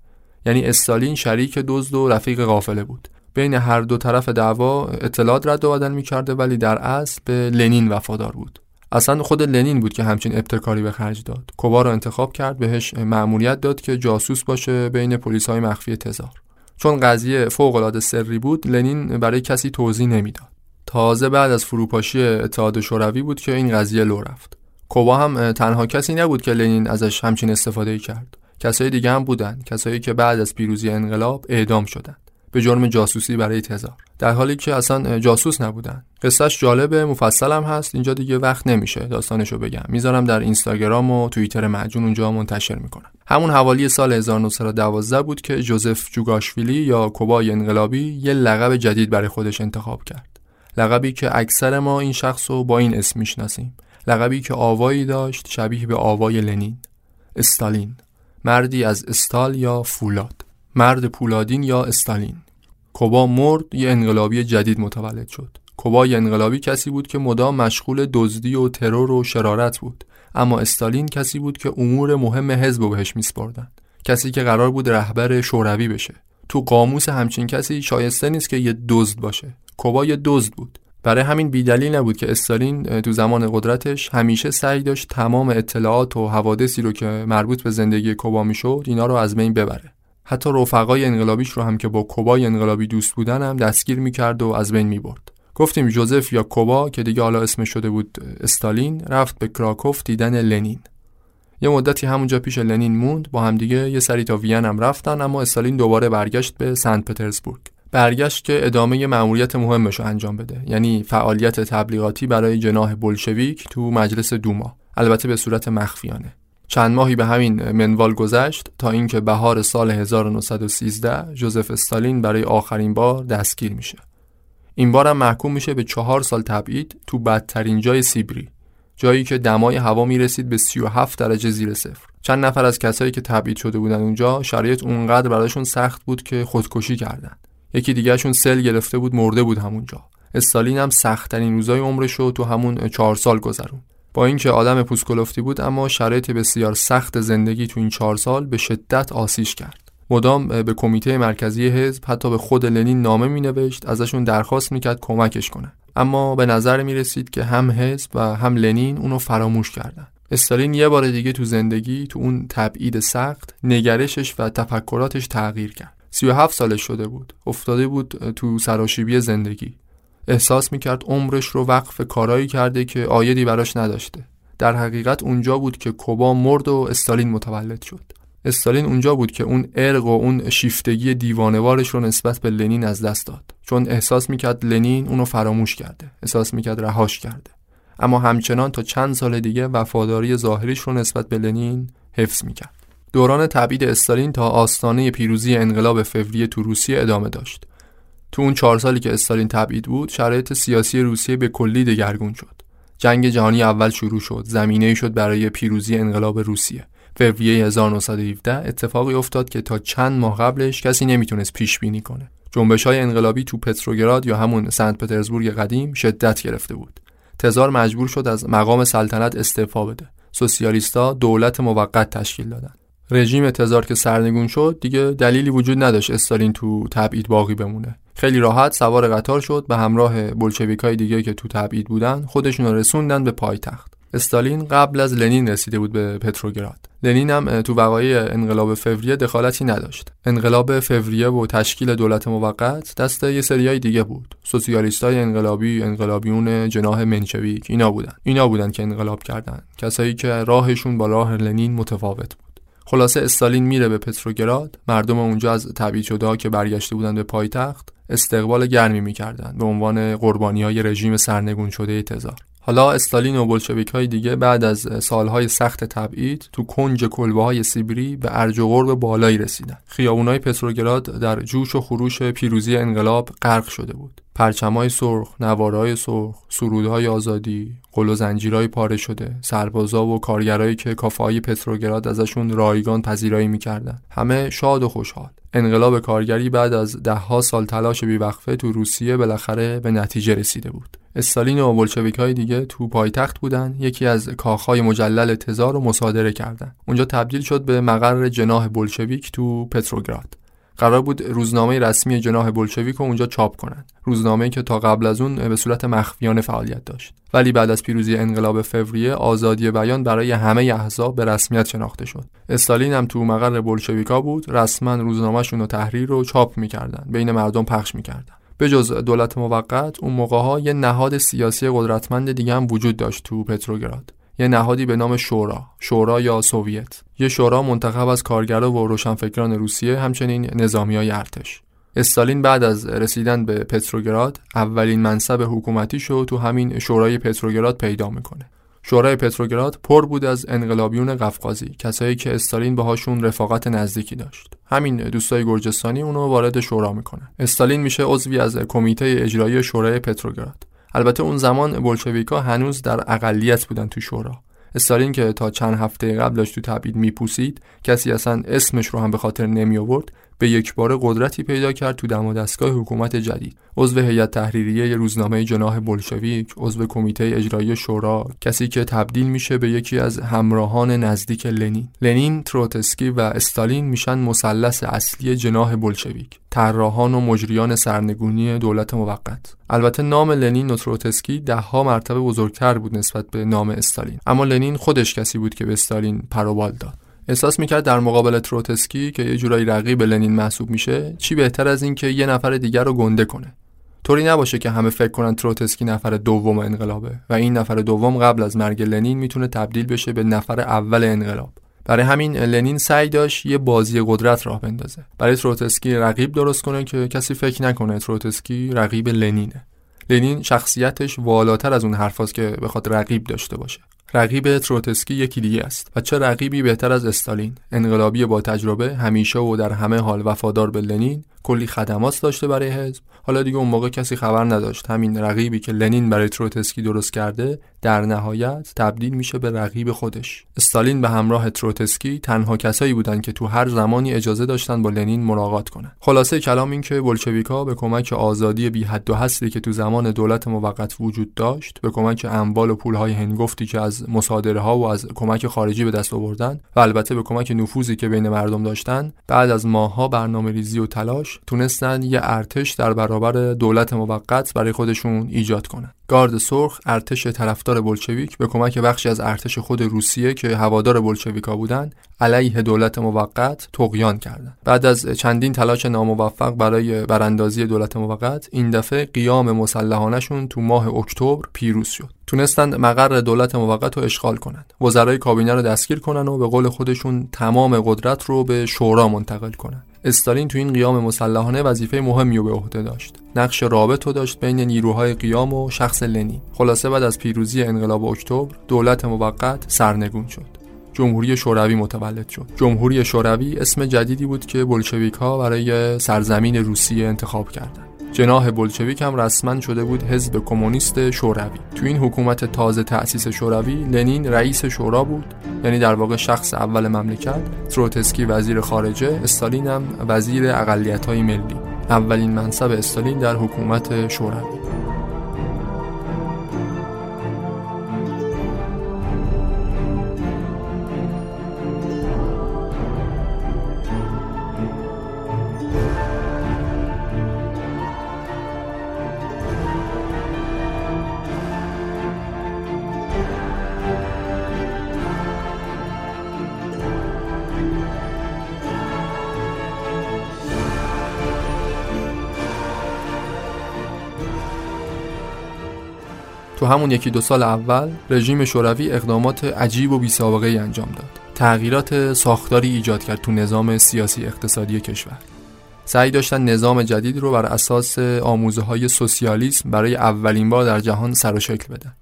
یعنی استالین شریک دزد و رفیق قافله بود. بین هر دو طرف دعوا اطلاعات رد و بدل می‌کرده ولی در اصل به لنین وفادار بود. اصلا خود لنین بود که همچین ابتکاری به خرج داد. کوبا رو انتخاب کرد بهش مأموریت داد که جاسوس باشه بین پلیس های مخفی تزار. چون قضیه فوق العاده سری بود لنین برای کسی توضیح نمی‌داد. تازه بعد از فروپاشی اتحاد شوروی بود که این قضیه لو رفت. کوبا هم تنها کسی نبود که لنین ازش همچین استفاده کرد. کسای دیگه هم بودن کسایی که بعد از پیروزی انقلاب اعدام شدند. به جرم جاسوسی برای تزار در حالی که اصلا جاسوس نبودن. قصهش جالبه مفصل هم هست. اینجا دیگه وقت نمیشه. داستانشو بگم. می‌ذارم در اینستاگرام و توییتر مجون اونجا منتشر می‌کنم. همون حوالی سال 1912 بود که جوزف جوگاشویلی یا کوبای انقلابی یه لقب جدید برای خودش انتخاب کرد. لقبی که اکثر ما این شخص رو با این اسم می‌شناسیم. لقبی که آوایی داشت شبیه به آوای لنین. استالین. مردی از استال یا فولاد. مرد پولادین یا استالین. کوبا مرد یه انقلابی جدید متولد شد. کوبای انقلابی کسی بود که مدام مشغول دزدی و ترور و شرارت بود. اما استالین کسی بود که امور مهم حزب رو بهش میسپردن. کسی که قرار بود رهبر شوروی بشه. تو قاموس همچین کسی شایسته نیست که یه دزد باشه. کوبا یه دزد بود. برای همین بیدلیل نبود که استالین تو زمان قدرتش همیشه سعی داشت تمام اطلاعات و حوادثی رو که مربوط به زندگی کوبا می‌شد اینا رو از بین ببره. حتی رفقای انقلابیش رو هم که با کوبای انقلابی دوست بودن هم دستگیر می‌کرد و از بین می‌برد. گفتیم جوزف یا کوبا که دیگه حالا اسمش شده بود استالین رفت به کراکوف دیدن لنین. یه مدتی همونجا پیش لنین موند با همدیگه یه سری تا وین هم رفتن اما استالین دوباره برگشت به سنت پترزبورگ. برگشت که ادامه مأموریت مهمش رو انجام بده. یعنی فعالیت تبلیغاتی برای جناح بلشویک تو مجلس دوما. البته به صورت مخفیانه. چند ماهی به همین منوال گذشت تا اینکه بهار سال 1913 جوزف استالین برای آخرین بار دستگیر میشه. این بار هم محکوم میشه به چهار سال تبعید تو بدترین جای سیبری جایی که دمای هوا می‌رسید به 37 درجه زیر صفر. چند نفر از کسایی که تبعید شده بودن اونجا شرایط اونقدر براشون سخت بود که خودکشی کردن. یکی دیگهشون سل گرفته بود مرده بود همونجا. استالین هم سختترین روزای عمرش رو تو همون چهار سال گذرون با اینکه آدم پوسکلفتی بود اما شرایط بسیار سخت زندگی تو این چهار سال به شدت آسیش کرد. مدام به کمیته مرکزی حزب حتی به خود لنین نامه می نوشت ازشون درخواست می‌کرد کمکش کنه اما به نظر می رسید که هم حزب و هم لنین اونو فراموش کردن. استالین یه بار دیگه تو زندگی تو اون تبعید سخت نگرشش و تفکراتش تغییر کرد. 37 سالش شده بود. افتاده بود تو سراشیبی زندگی. احساس می‌کرد عمرش رو وقف کارایی کرده که آیدی براش نداشته. در حقیقت اونجا بود که کوبا مرد و استالین متولد شد. استالین اونجا بود که اون ارق و اون شیفتگی دیوانوارش رو نسبت به لنین از دست داد. چون احساس می‌کرد لنین اونو فراموش کرده. احساس می‌کرد رهاش کرده. اما همچنان تا چند سال دیگه وفاداری ظاهریش رو نسبت به لنین حفظ می‌کرد. دوران تبعید استالین تا آستانه پیروزی انقلاب فوریه تو روسیه ادامه داشت. تو اون چهار سالی که استالین تبعید بود شرایط سیاسی روسیه به کلی دگرگون شد. جنگ جهانی اول شروع شد زمینه شد برای پیروزی انقلاب روسیه. فوریه 1917 اتفاقی افتاد که تا چند ماه قبلش کسی نمی‌تونست پیش بینی کنه. جنبش های انقلابی تو پتروگراد یا همون سنت پترزبورگ قدیم شدت گرفته بود. تزار مجبور شد از مقام سلطنت استعفا بده. سوسیالیستا دولت موقت تشکیل دادن. رژیم تزار که سرنگون شد دیگه دلیلی وجود نداشت استالین تو تبعید باقی بمونه. خیلی راحت سوار قطار شد به همراه بلشویکای دیگه که تو تبعید بودن خودشون رسوندن به پایتخت. استالین قبل از لنین رسیده بود به پتروگراد. لنین هم تو وقایع انقلاب فوریه دخالتی نداشت. انقلاب فوریه و تشکیل دولت موقت دست یه سریای دیگه بود. سوسیالیستای انقلابی انقلابیون جناح منشویک اینا بودن. اینا بودن که انقلاب کردن. کسایی که راهشون با راه لنین متفاوت بود. خلاصه استالین میره به پتروگراد. مردم اونجا از تبعید شده که برگشته بودن به پایتخت استقبال گرمی می‌کردند به عنوان قربانی های رژیم سرنگون شده تزار. حالا استالین و بلشویک های دیگه بعد از سالهای سخت تبعید تو کنج کلبه های سیبری به ارج و بالایی رسیدن خیابونای پتروگراد در جوش و خروش پیروزی انقلاب غرق شده بود پرچمای سرخ، نوارهای سرخ، سرودهای آزادی، قل و زنجیرهای پاره شده، سربازا و کارگرایی که کافه پتروگراد ازشون رایگان پذیرایی می‌کردن. همه شاد و خوشحال. انقلاب کارگری بعد از دهها سال تلاش بیوقفه تو روسیه بالاخره به نتیجه رسیده بود. استالین و بلشویک های دیگه تو پایتخت بودن یکی از کاخهای مجلل تزار رو مصادره کردن اونجا تبدیل شد به مقر جناح بلشویک تو پتروگراد قرار بود روزنامه رسمی جناح بلشویک رو اونجا چاپ کنند روزنامه‌ای که تا قبل از اون به صورت مخفیانه فعالیت داشت. ولی بعد از پیروزی انقلاب فوریه آزادی بیان برای همه احزاب به رسمیت شناخته شد. استالین هم تو مقر بلشویکا بود رسما روزنامهشون رو تحریر رو چاپ می‌کردن بین مردم پخش می‌کردن. به جز دولت موقت اون موقع ها یه نهاد سیاسی قدرتمند دیگه هم وجود داشت تو پتروگراد. یه نهادی به نام شورا شورا یا سوویت. یه شورا منتخب از کارگرا و روشنفکران روسیه همچنین نظامی های ارتش. استالین بعد از رسیدن به پتروگراد اولین منصب حکومتی شو تو همین شورای پتروگراد پیدا می‌کنه. شورای پتروگراد پر بود از انقلابیون قفقازی کسایی که استالین باهاشون رفاقت نزدیکی داشت. همین دوستای گرجستانی اونو وارد شورا می‌کنن. استالین میشه عضوی از کمیته اجرایی شورای پتروگراد. البته اون زمان بولشویکا هنوز در اقلیت بودن تو شورا. استالین که تا چند هفته قبلش تو تبعید میپوسید کسی اصلا اسمش رو هم به خاطر نمی آورد به یک بار قدرتی پیدا کرد تو دم و دستگاه حکومت جدید. عضو هیئت تحریریه روزنامه جناح بلشویک عضو کمیته اجرایی شورا کسی که تبدیل میشه به یکی از همراهان نزدیک لنین. لنین تروتسکی و استالین میشن مثلث اصلی جناح بلشویک طراحان و مجریان سرنگونی دولت موقت. البته نام لنین و تروتسکی دهها مرتبه بزرگتر بود نسبت به نام استالین. اما لنین خودش کسی بود که به استالین پروبال داد. احساس می‌کرد در مقابل تروتسکی که یه جورایی رقیب لنین محسوب میشه چی بهتر از این که یه نفر دیگر رو گنده کنه. طوری نباشه که همه فکر کنن تروتسکی نفر دوم انقلابه و این نفر دوم قبل از مرگ لنین می‌تونه تبدیل بشه به نفر اول انقلاب. برای همین لنین سعی داشت یه بازی قدرت راه بندازه. برای تروتسکی رقیب درست کنه که کسی فکر نکنه تروتسکی رقیب لنینه. لنین شخصیتش والاتر از اون حرفاست که بخواد رقیب داشته باشه. رقیب تروتسکی یکی دیگه است و چه رقیبی بهتر از استالین؟ انقلابی با تجربه همیشه و در همه حال وفادار به لنین کلی خدمات داشته برای حزب. حالا دیگه اون موقع کسی خبر نداشت. همین رقیبی که لنین برای تروتسکی درست کرده در نهایت تبدیل میشه به رقیب خودش. استالین به همراه تروتسکی تنها کسایی بودند که تو هر زمانی اجازه داشتن با لنین ملاقات کنن. خلاصه کلام این که بلشویکا به کمک آزادی بی حد و حصری که تو زمان دولت موقت وجود داشت به کمک اموال و پولهای هنگفتی که از مصادره ها و از کمک خارجی به دست آوردن و البته به کمک نفوذی که بین مردم داشتن بعد از ماهها برنامه‌ریزی و تلاش تونستن یه ارتش در برابر دولت موقت برای خودشون ایجاد کنن. گارد سرخ ارتش طرفدار بلشویک به کمک بخشی از ارتش خود روسیه که هوادار بلشویکا بودند علیه دولت موقت تقیان کردند بعد از چندین تلاش ناموفق برای براندازی دولت موقت این دفعه قیام مسلحانشون تو ماه اکتبر پیروز شد. تونستند مقر دولت موقت رو اشغال کنند. وزرای کابینه رو دستگیر کنن و به قول خودشون تمام قدرت رو به شورا منتقل کنند. استالین تو این قیام مسلحانه وظیفه مهمی رو به عهده داشت. نقش رابط رو داشت بین نیروهای قیام و شخص لنین. خلاصه بعد از پیروزی انقلاب اکتبر دولت موقت سرنگون شد. جمهوری شوروی متولد شد. جمهوری شوروی اسم جدیدی بود که بلشویک ها برای سرزمین روسیه انتخاب کردند. جناح بلشویک هم رسما شده بود حزب کمونیست شوروی. تو این حکومت تازه تأسیس شوروی لنین رئیس شورا بود. یعنی در واقع شخص اول مملکت تروتسکی وزیر خارجه استالین هم وزیر اقلیت های ملی. اولین منصب استالین در حکومت شوروی. تو همون یکی دو سال اول رژیم شوروی اقدامات عجیب و بیسابقه ای انجام داد. تغییرات ساختاری ایجاد کرد تو نظام سیاسی اقتصادی کشور. سعی داشتن نظام جدید رو بر اساس آموزه های سوسیالیسم برای اولین بار در جهان سر و شکل بدن.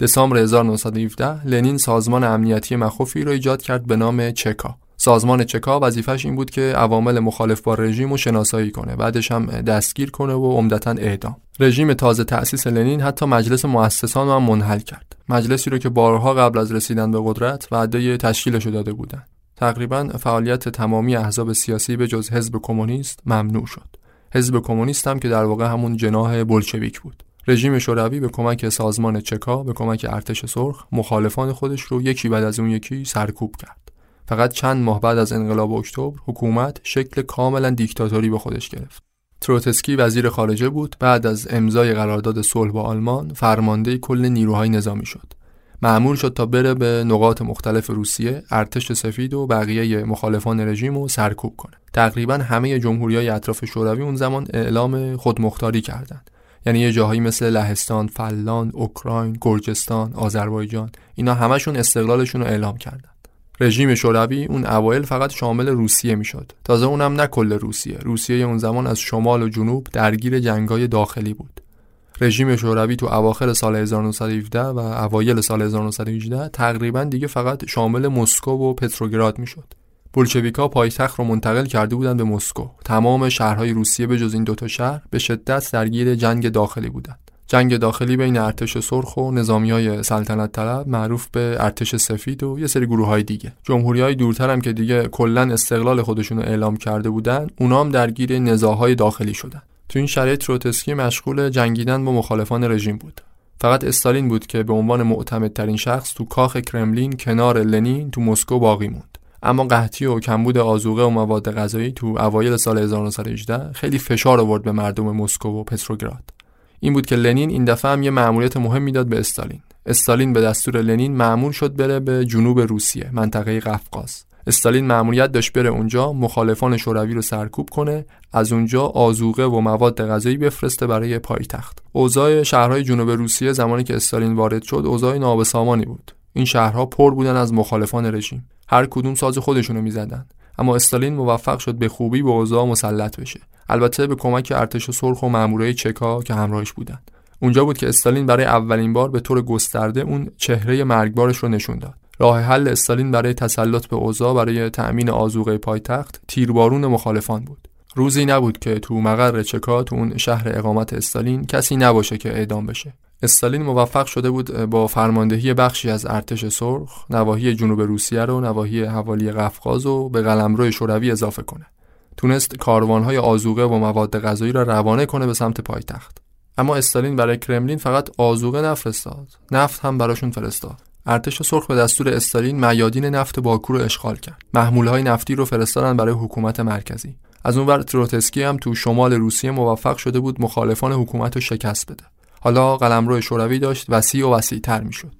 دسامبر 1917 لنین سازمان امنیتی مخوفی را ایجاد کرد به نام چکا. سازمان چکا وظیفش این بود که عوامل مخالف با رژیم رو شناسایی کنه بعدش هم دستگیر کنه و عمدتا اعدام. رژیم تازه تأسیس لنین حتی مجلس مؤسسان رو هم منحل کرد. مجلسی رو که بارها قبل از رسیدن به قدرت وعده تشکیلش داده بودند تقریبا فعالیت تمامی احزاب سیاسی به جز حزب کمونیست ممنوع شد. حزب کمونیست هم که در واقع همون جناح بلشویک بود. رژیم شوروی به کمک سازمان چکا به کمک ارتش سرخ مخالفان خودش رو یکی بعد از اون یکی سرکوب کرد. فقط چند ماه بعد از انقلاب اکتبر حکومت شکل کاملا دیکتاتوری به خودش گرفت. تروتسکی وزیر خارجه بود بعد از امضای قرارداد صلح با آلمان فرمانده کل نیروهای نظامی شد. معمول شد تا بره به نقاط مختلف روسیه ارتش سفید و بقیه مخالفان رژیم رو سرکوب کنه. تقریبا همه جمهوری های اطراف شوروی اون زمان اعلام خودمختاری کردند. یعنی یه جاهایی مثل لهستان، فلان، اوکراین، گرجستان، آذربایجان اینا همشون استقلالشون رو اعلام کردند. رژیم شوروی اون اوایل فقط شامل روسیه می‌شد. تازه اونم نه کل روسیه. روسیه اون زمان از شمال و جنوب درگیر جنگای داخلی بود. رژیم شوروی تو اواخر سال 1917 و اوایل سال 1918 تقریبا دیگه فقط شامل مسکو و پتروگراد می‌شد. بولشویکا پایتخت رو منتقل کرده بودند به مسکو. تمام شهرهای روسیه به جز این دوتا شهر به شدت درگیر جنگ داخلی بودند. جنگ داخلی بین ارتش سرخ و نظامی های سلطنت طلب معروف به ارتش سفید و یه سری گروه های دیگه. جمهوری های دورتر هم که دیگه کلا استقلال خودشون رو اعلام کرده بودن اونام درگیر نزاهای داخلی شدن. تو این شرایط تروتسکی مشغول جنگیدن با مخالفان رژیم بود. فقط استالین بود که به عنوان معتمدترین شخص تو کاخ کرملین کنار لنین تو مسکو باقی موند. اما قحطی و کمبود آزوقه و مواد غذایی تو اوایل سال 1918 خیلی فشار آورد به مردم مسکو و پتروگراد. این بود که لنین این دفعه هم یه مأموریت مهم داد به استالین. استالین به دستور لنین مأمور شد بره به جنوب روسیه منطقه قفقاز. استالین مأموریت داشت بره اونجا مخالفان شوروی رو سرکوب کنه از اونجا آزوقه و مواد غذایی بفرسته برای پایتخت. اوضاع شهرهای جنوب روسیه زمانی که استالین وارد شد اوضاع نابسامانی بود. این شهرها پر بودن از مخالفان رژیم. هر کدوم ساز خودشونو می‌زدن. اما استالین موفق شد به خوبی به اوضاع مسلط بشه. البته به کمک ارتش سرخ و مامورای چکا که همراهش بودند. اونجا بود که استالین برای اولین بار به طور گسترده اون چهره مرگبارش رو نشون داد. راه حل استالین برای تسلط به اوضاع برای تأمین آزوقه پایتخت تیربارون مخالفان بود. روزی نبود که تو مقر چکا تو اون شهر اقامت استالین کسی نباشه که اعدام بشه. استالین موفق شده بود با فرماندهی بخشی از ارتش سرخ نواحی جنوب روسیه رو نواحی حوالی قفقاز و به قلمرو شوروی اضافه کنه. تونست کاروانهای آزوقه و مواد غذایی را روانه کنه به سمت پایتخت. اما استالین برای کرملین فقط آزوقه نفرستاد. نفت هم براشون فرستاد. ارتش سرخ به دستور استالین میادین نفت باکو رو اشغال کرد. محمولهای نفتی رو فرستادن برای حکومت مرکزی. از اونور تروتسکی هم تو شمال روسیه موفق شده بود مخالفان حکومت رو شکست بده. حالا قلمرو شوروی داشت وسیع و وسیعتر می‌شد.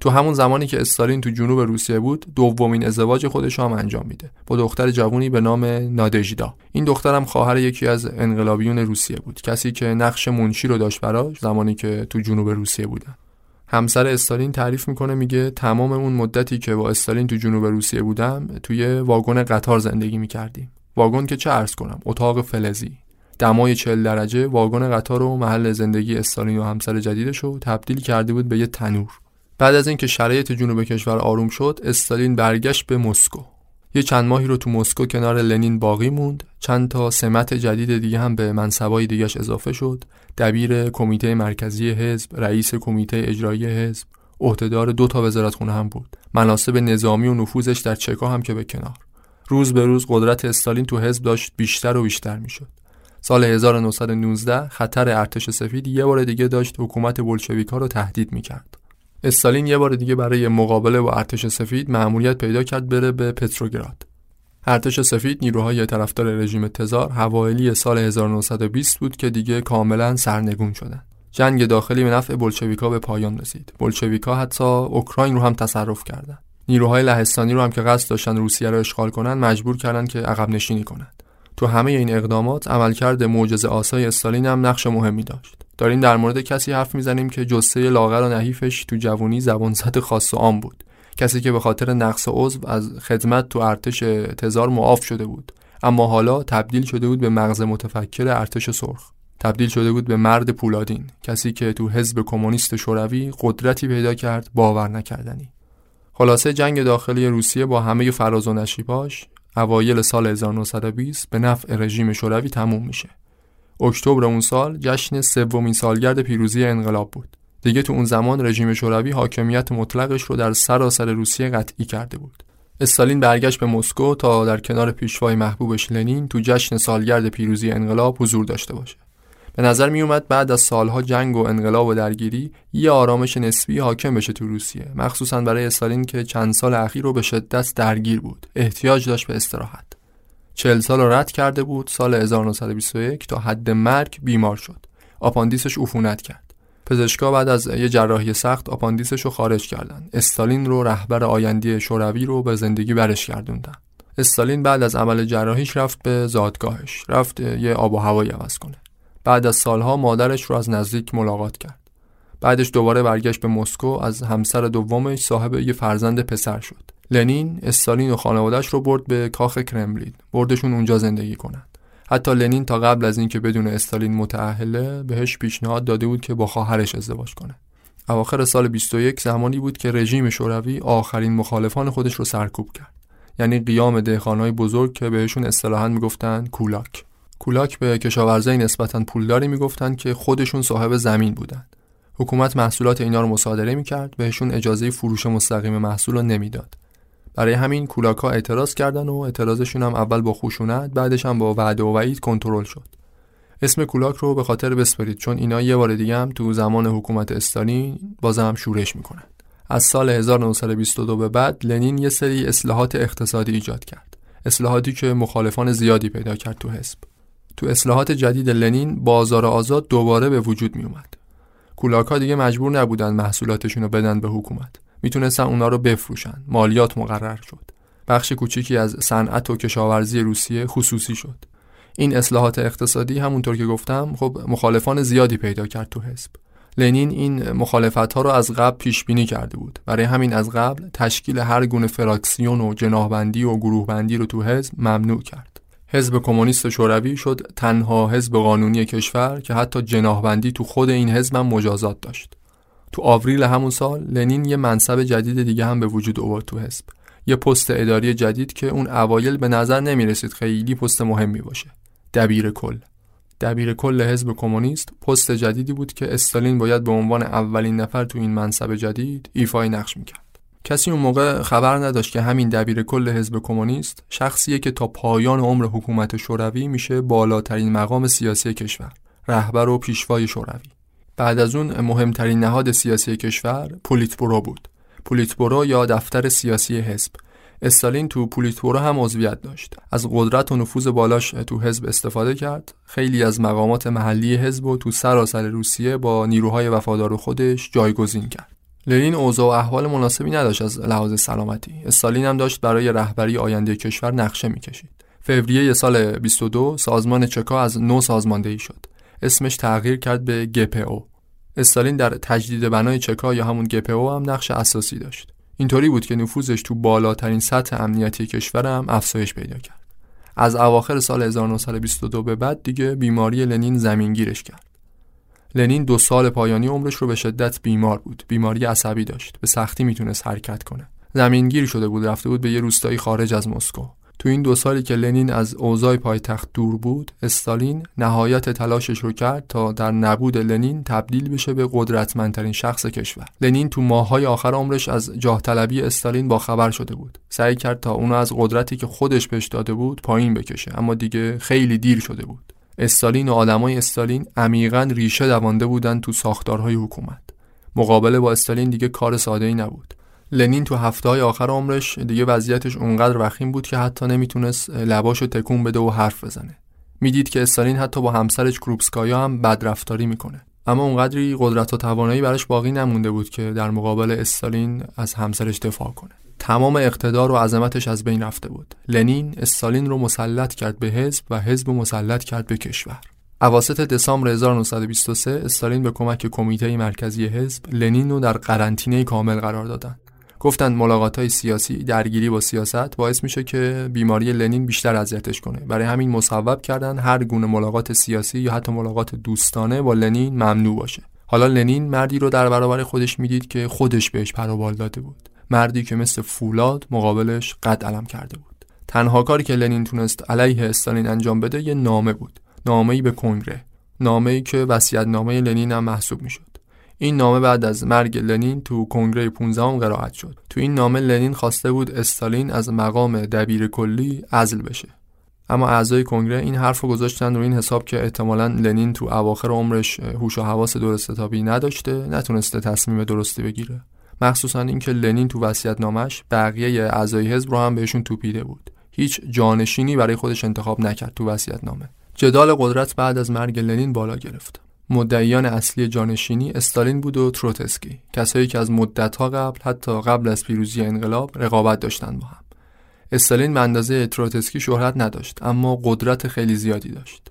تو همون زمانی که استالین تو جنوب روسیه بود دومین ازدواج خودش هم انجام میده با دختر جوونی به نام نادژدا. این دخترم خواهر یکی از انقلابیون روسیه بود کسی که نقش منشی رو داشت براش زمانی که تو جنوب روسیه بودن. همسر استالین تعریف می‌کنه میگه تمام اون مدتی که با استالین تو جنوب روسیه بودم توی واگن قطار زندگی می‌کردیم. واگن که چه عرض کنم اتاق فلزی. دمای 40 درجه واگن قطار و محل زندگی استالین و همسر جدیدش رو تبدیل کرده بود به یه تنور. بعد از اینکه شرایط جنوب کشور آروم شد استالین برگشت به مسکو. یه چند ماهی رو تو مسکو کنار لنین باقی موند. چند تا سمت جدید دیگه هم به منصبای دیگهش اضافه شد. دبیر کمیته مرکزی حزب رئیس کمیته اجرایی حزب عهدهدار دو تا وزارتخونه هم بود. مناسب نظامی و نفوذش در چکا هم که به کنار. روز به روز قدرت استالین تو حزب داشت بیشتر و بیشتر می‌شد. سال 1919 خطر ارتش سفید یه بار دیگه داشت حکومت بولشویکا رو تهدید می‌کرد استالین یه بار دیگه برای مقابله با ارتش سفید مأموریت پیدا کرد بره به پتروگراد. ارتش سفید نیروهای طرفدار رژیم تزار حوالی سال 1920 بود که دیگه کاملا سرنگون شدن. جنگ داخلی به نفع بولشویکا به پایان رسید. بولشویکا حتی اوکراین رو هم تصرف کردند. نیروهای لهستانی رو هم که قصد داشتن روسیه رو اشغال کنن مجبور کردن که عقب نشینی کنند. تو همه این اقدامات عملکرد معجزه آسای استالین هم نقش مهمی داشت. داریم در مورد کسی حرف می‌زنیم که جسه لاغر و نحیفش تو جوونی زبان زد خاص و عام بود. کسی که به خاطر نقص عضو از خدمت تو ارتش تزار معاف شده بود. اما حالا تبدیل شده بود به مغز متفکر ارتش سرخ. تبدیل شده بود به مرد پولادین. کسی که تو حزب کمونیست شوروی قدرتی پیدا کرد باور نکردنی. خلاصه جنگ داخلی روسیه با همه فراز و نشیباش اوایل سال 1920 به نفع رژیم شوروی تموم میشه. اکتبر اون سال جشن سومین سالگرد پیروزی انقلاب بود. دیگه تو اون زمان رژیم شوروی حاکمیت مطلقش رو در سراسر روسیه قطعی کرده بود. استالین برگشت به مسکو تا در کنار پیشوای محبوبش لنین تو جشن سالگرد پیروزی انقلاب حضور داشته باشه. به نظر می اومد بعد از سالها جنگ و انقلاب و درگیری یه آرامش نسبی حاکم بشه تو روسیه. مخصوصا برای استالین که چند سال اخیر رو به شدت درگیر بود. احتیاج داشت به استراحت. چهل سال رد کرده بود سال 1921 تا حد مرگ بیمار شد. آپاندیسش عفونت کرد. پزشکا بعد از یه جراحی سخت آپاندیسش رو خارج کردن. استالین رو رهبر آینده شوروی رو به زندگی برش گردوندن. استالین بعد از عمل جراحیش رفت به زادگاهش. رفت یه آب و هوایی عوض کنه. بعد از سالها مادرش رو از نزدیک ملاقات کرد. بعدش دوباره برگشت به مسکو از همسر دومش صاحب یه فرزند پسر شد. لنین استالین و خانوادهش رو برد به کاخ کرملین. بردشون اونجا زندگی کنند حتی لنین تا قبل از اینکه بدون استالین متأهله بهش پیشنهاد داده بود که با خواهرش ازدواج کنه. اواخر سال 21 زمانی بود که رژیم شوروی آخرین مخالفان خودش رو سرکوب کرد. یعنی قیام دهخانهای بزرگ که بهشون اصطلاحا می‌گفتن کولاک کولاک به کشاورزای نسبتا پولداری می‌گفتند که خودشون صاحب زمین بودند. حکومت محصولات اینا رو مصادره می‌کرد بهشون اجازه فروش مستقیم محصول رو نمی‌داد. برای همین کولاک ها اعتراض کردن و اعتراضشون هم اول با خشونت بعدش هم با وعده و وعید کنترل شد. اسم کولاک رو به خاطر بسپرید چون اینا یه بار دیگه هم تو زمان حکومت استالین بازم شورش می‌کنن. از سال 1922 به بعد لنین یه سری اصلاحات اقتصادی ایجاد کرد. اصلاحاتی که مخالفان زیادی پیدا کرد تو حزب. تو اصلاحات جدید لنین بازار آزاد دوباره به وجود می اومد. کولاک ها دیگه مجبور نبودن محصولاتشون رو بدن به حکومت. می‌تونستن اونا رو بفروشن. مالیات مقرر شد. بخش کوچیکی از صنعت و کشاورزی روسیه خصوصی شد. این اصلاحات اقتصادی همونطور که گفتم خب مخالفان زیادی پیدا کرد تو حزب. لنین این مخالفت ها رو از قبل پیش بینی کرده بود. برای همین از قبل تشکیل هر گونه فراکسیون و جناهبندی و گروه بندی رو تو حزب ممنوع کرد. حزب کمونیست شوروی شد تنها حزب قانونی کشور که حتی جناهبندی تو خود این حزب هم مجازات داشت. تو آوریل همون سال لنین یه منصب جدید دیگه هم به وجود آورد تو حزب. یه پست اداری جدید که اون اوایل به نظر نمی رسید خیلی پست مهمی باشه. دبیر کل. دبیر کل حزب کمونیست پست جدیدی بود که استالین باید به عنوان اولین نفر تو این منصب جدید ایفای نقش می‌کرد. کسی اون موقع خبر نداشت که همین دبیر کل حزب کمونیست شخصیه که تا پایان عمر حکومت شوروی میشه بالاترین مقام سیاسی کشور رهبر و پیشوای شوروی. بعد از اون مهمترین نهاد سیاسی کشور پولیتبورو بود. پولیتبورو یا دفتر سیاسی حزب. استالین تو پولیتبورو هم عضویت داشت. از قدرت و نفوذ بالاش تو حزب استفاده کرد. خیلی از مقامات محلی حزب و تو سراسر روسیه با نیروهای وفادار خودش جایگزین کرد. لنین اوضاع و احوال مناسبی نداشت از لحاظ سلامتی. استالین هم داشت برای رهبری آینده کشور نقشه می‌کشید. فوریه سال 22 سازمان چکا از نو سازماندهی شد. اسمش تغییر کرد به گپو. استالین در تجدید بنای چکا یا همون گپو هم نقش اساسی داشت. اینطوری بود که نفوذش تو بالاترین سطح امنیتی کشور هم افزایش پیدا کرد. از اواخر سال 1922 به بعد دیگه بیماری لنین زمینگیرش کرد. لنین دو سال پایانی عمرش رو به شدت بیمار بود. بیماری عصبی داشت. به سختی می‌تونست حرکت کنه. زمینگیر شده بود. رفته بود به یه روستایی خارج از مسکو. تو این دو سالی که لنین از اوضاع پایتخت دور بود استالین نهایت تلاشش رو کرد تا در نبود لنین تبدیل بشه به قدرتمندترین شخص کشور. لنین تو ماههای آخر عمرش از جاه طلبی استالین با خبر شده بود. سعی کرد تا اونو از قدرتی که خودش بهش داده بود پایین بکشه اما دیگه خیلی دیر شده بود. استالین و آدمای استالین عمیقا ریشه دوانده بودند تو ساختارهای حکومت. مقابله با استالین دیگه کار ساده ای نبود. لنین تو هفته های آخر عمرش دیگه وضعیتش اونقدر وخیم بود که حتی نمی‌تونست لباشو تکون بده و حرف بزنه. می‌دید که استالین حتی با همسرش کروپسکایا هم بدرفتاری می‌کنه. اما اونقدری قدرت و توانایی براش باقی نمونده بود که در مقابل استالین از همسرش دفاع کنه. تمام اقتدار و عظمتش از بین رفته بود. لنین استالین رو مسلط کرد به حزب و حزب مسلط کرد به کشور. اواسط دسامبر 1923 استالین به کمک کمیته مرکزی حزب لنین رو در قرنطینه کامل قرار دادن. گفتن ملاقات های سیاسی درگیری با سیاست باعث میشه که بیماری لنین بیشتر اذیتش کنه. برای همین مصوب کردن هر گونه ملاقات سیاسی یا حتی ملاقات دوستانه با لنین ممنوع باشه. حالا لنین مردی رو در برابر خودش می‌دید که خودش بهش پروبال داده بود. مردی که مثل فولاد مقابلش قد علم کرده بود. تنها کاری که لنین تونست علیه استالین انجام بده یه نامه بود. نامه‌ای به کنگره. نامه‌ای که وصیت نامه لنین هم محسوب می‌شد. این نامه بعد از مرگ لنین تو کنگره 15 قرائت شد. تو این نامه لنین خواسته بود استالین از مقام دبیر کلی عزل بشه. اما اعضای کنگره این حرف رو گذاشتن رو این حساب که احتمالا لنین تو اواخر عمرش هوش و حواس درست تابی نداشته نتونسته تصمیم درستی بگیره. مخصوصا اینکه لنین تو وصیت نامش بقیه اعضای حزب رو هم بهشون توپیده بود. هیچ جانشینی برای خودش انتخاب نکرد تو وصیت نامه جدال قدرت بعد از مرگ لنین بالا گرفت. مدعیان اصلی جانشینی استالین بود و تروتسکی. کسایی که از مدتها قبل حتی قبل از پیروزی انقلاب رقابت داشتند با هم. استالین به اندازه تروتسکی شهرت نداشت اما قدرت خیلی زیادی داشت.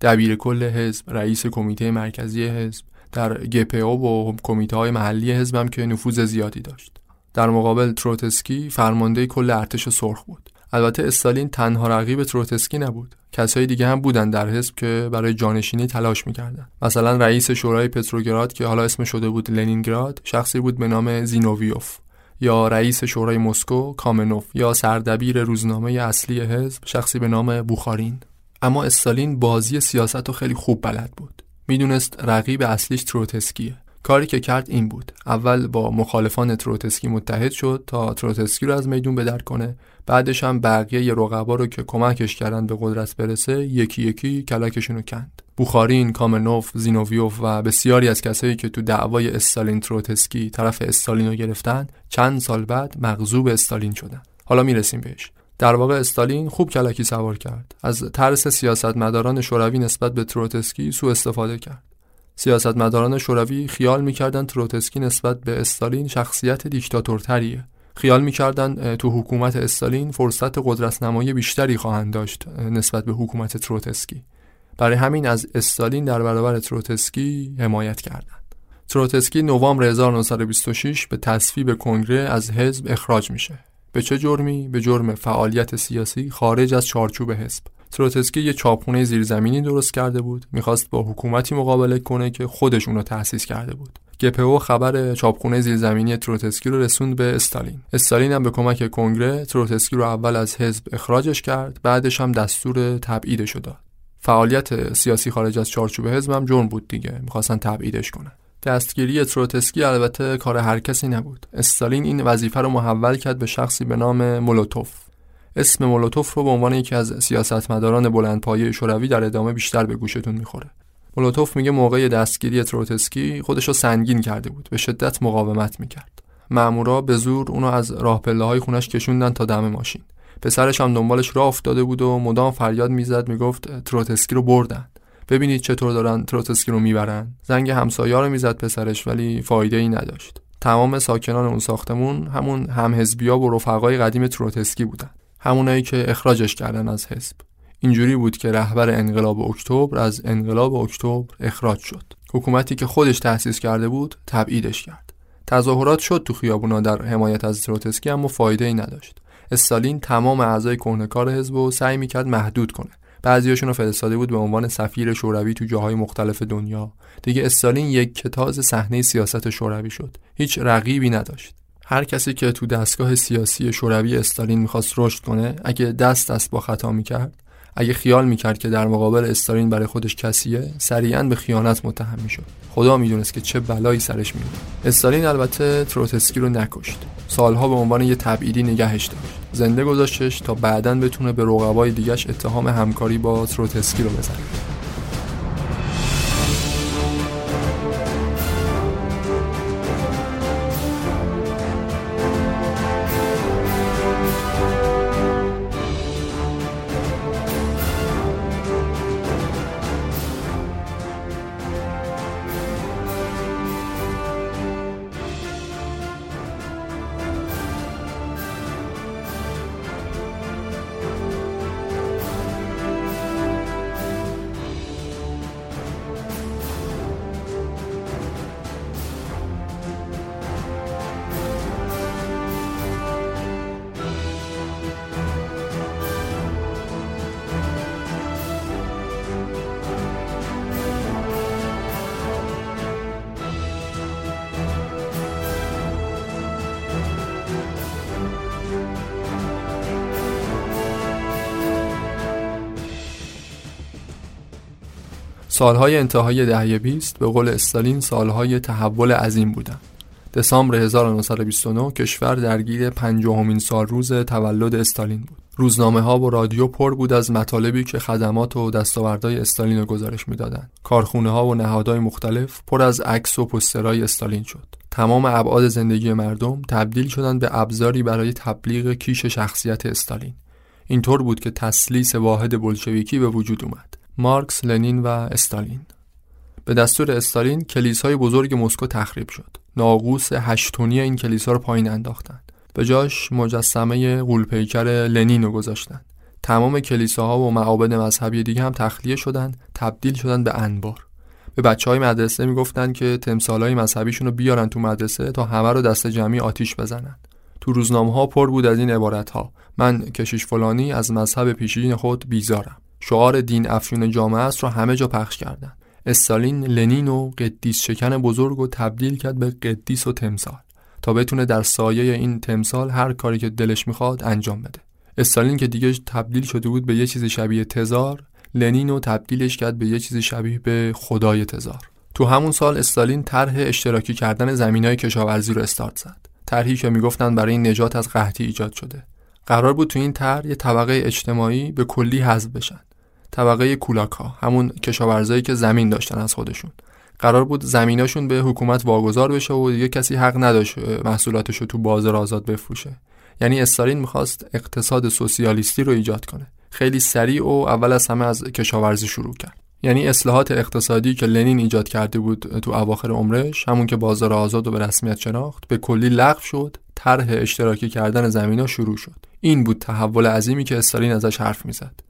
دبیر کل حزب رئیس کمیته مرکزی حزب در گپو و کمیته های محلی حزب هم که نفوذ زیادی داشت. در مقابل تروتسکی فرمانده کل ارتش سرخ بود. البته استالین تنها رقیب تروتسکی نبود. کسای دیگه هم بودن در حزب که برای جانشینی تلاش می‌کردن. مثلا رئیس شورای پتروگراد که حالا اسمش شده بود لنینگراد شخصی بود به نام زینوویوف. یا رئیس شورای مسکو کامنوف. یا سردبیر روزنامه اصلی حزب شخصی به نام بوخارین. اما استالین بازی سیاست رو خیلی خوب بلد بود. می‌دونست رقیب اصلیش تروتسکیه. کاری که کرد این بود. اول با مخالفان تروتسکی متحد شد تا تروتسکی رو از میدون بدر کنه. بعدش هم بقیه رقبا رو که کمکش کردن به قدرت برسه یکی یکی کلکشون رو کند. بوخارین، کامنوف، زینوویوف و بسیاری از کسایی که تو دعوای استالین تروتسکی طرف استالین رو گرفتن چند سال بعد مغضوب استالین شدن. حالا می‌رسیم بهش. در واقع استالین خوب کلکی سوار کرد. از ترس سیاستمداران شوروی نسبت به تروتسکی سوء استفاده کرد. سیاستمداران شوروی خیال می‌کردند تروتسکی نسبت به استالین شخصیت دیکتاتورتریه. خیال می‌کردن تو حکومت استالین فرصت قدرت نمایی بیشتری خواهند داشت نسبت به حکومت تروتسکی. برای همین از استالین در برابر تروتسکی حمایت کردند. تروتسکی نوامبر 1926 به تصویب کنگره از حزب اخراج میشه. به چه جرمی؟ به جرم فعالیت سیاسی خارج از چارچوب حزب. تروتسکی یه چاپخونه زیرزمینی درست کرده بود. می‌خواست با حکومتی مقابله کنه که خودش اونو تأسیس کرده بود. گپو خبر چاپخونه زیرزمینی تروتسکی رو رسوند به استالین. استالین هم به کمک کنگره تروتسکی رو اول از حزب اخراجش کرد بعدش هم دستور تبعیدش داد. فعالیت سیاسی خارج از چارچوب حزب هم جرم بود دیگه. می‌خواستن تبعیدش کنن. دستگیری تروتسکی البته کار هر کسی نبود. استالین این وظیفه رو محول کرد به شخصی به نام مولوتوف. اسم مولوتوف رو به عنوان یکی از سیاستمداران بلندپایه شوروی در ادامه بیشتر به گوشتون می‌خوره. مولوتوف میگه موقع دستگیری تروتسکی خودش رو سنگین کرده بود. به شدت مقاومت می‌کرد. مامورا به زور اونو از راه پله های خونش کشوندن تا دم ماشین. پسرش هم دنبالش راه افتاده بود و مدام فریاد می‌زد می‌گفت تروتسکی رو بردن. ببینید چطور دارن تروتسکی رو می‌برن. زنگ همسایه رو می‌زد پسرش ولی فایده ای نداشت. تمام ساکنان اون ساختمون همون همحزبیا و رفقای قدیم تروتسکی بودن. همونایی که اخراجش کردن از حزب. اینجوری بود که رهبر انقلاب اکتبر از انقلاب اکتبر اخراج شد. حکومتی که خودش تأسیس کرده بود تبعیدش کرد. تظاهرات شد تو خیابونا در حمایت از تروتسکی اما فایده ای نداشت. استالین تمام اعضای کهنه‌کار حزب رو سعی می‌کرد محدود کنه. بعضیاشون رو فرستاده بود به عنوان سفیر شوروی تو جاهای مختلف دنیا. دیگه استالین یک کتاز صحنه سیاست شوروی شد. هیچ رقیبی نداشت. هر کسی که تو دستگاه سیاسی شوروی استالین می‌خواست رشد کنه اگه دست دست با خطا می‌کرد اگه خیال می‌کرد که در مقابل استالین برای خودش کسیه سریعا به خیانت متهم می‌شد. خدا می‌دونست که چه بلایی سرش میاد استالین البته تروتسکی رو نکشت. سالها به عنوان یه تبعیدی نگهش داشت. زنده گذاشتش تا بعدا بتونه به رقبای دیگش اتهام همکاری با تروتسکی رو بزنه. سالهای انتهای دهه 20 به قول استالین سالهای تحول عظیم بودند. دسامبر 1929 کشور درگیر پنجاهمین سال روز تولد استالین بود. روزنامه ها و رادیو پر بود از مطالبی که خدمات و دستاوردهای استالین رو گزارش می‌دادند. کارخونه ها و نهادهای مختلف پر از عکس و پسترهای استالین شد. تمام ابعاد زندگی مردم تبدیل شدند به ابزاری برای تبلیغ کیش شخصیت استالین. اینطور بود که تسلیس واحد بلشویکی به وجود اومد. مارکس، لنین و استالین. به دستور استالین کلیسای بزرگ مسکو تخریب شد. ناقوس هشتونی این کلیسا رو پایین انداختند. به جاش مجسمه قولپیکر لنین رو گذاشتند. تمام کلیساها و معابد مذهبی دیگه هم تخلیه شدند، تبدیل شدند به انبار. به بچه های مدرسه می‌گفتن که تمثال های مذهبیشون رو بیارن تو مدرسه تا همه رو دست جمعی آتیش بزنن. تو روزنامه ها پر بود از این عبارت ها من کشیش فلانی از مذهب پیشین خود بیزارم شعار دین افیون جامعه است رو همه جا پخش کردن. استالین لنین و قدیس شکن بزرگ و تبدیل کرد به قدیس و تمثال. تا بتونه در سایه این تمثال هر کاری که دلش می‌خواد انجام بده. استالین که دیگه تبدیل شده بود به یه چیز شبیه تزار لنین رو تبدیلش کرد به یه چیز شبیه به خدای تزار. تو همون سال استالین طرح اشتراکی کردن زمینای کشاورزی رو استارت زد. طرحی که می‌گفتن برای نجات از قحطی ایجاد شده. قرار بود تو این طرح یه طبقه اجتماعی به کلی حذف بشن. طبقه کولاکا همون کشاورزایی که زمین داشتن از خودشون. قرار بود زمیناشون به حکومت واگذار بشه و دیگه کسی حق نداشت محصولاتش رو تو بازار آزاد بفروشه. یعنی استالین می‌خواست اقتصاد سوسیالیستی رو ایجاد کنه. خیلی سریع و اول از همه از کشاورزی شروع کرد. یعنی اصلاحات اقتصادی که لنین ایجاد کرده بود تو اواخر عمرش همون که بازار آزاد و به رسمیت شناخت به کلی لغو شد طرح اشتراکی کردن زمینا شروع شد. این بود تحول عظیمی که استالین ازش حرف می‌زد.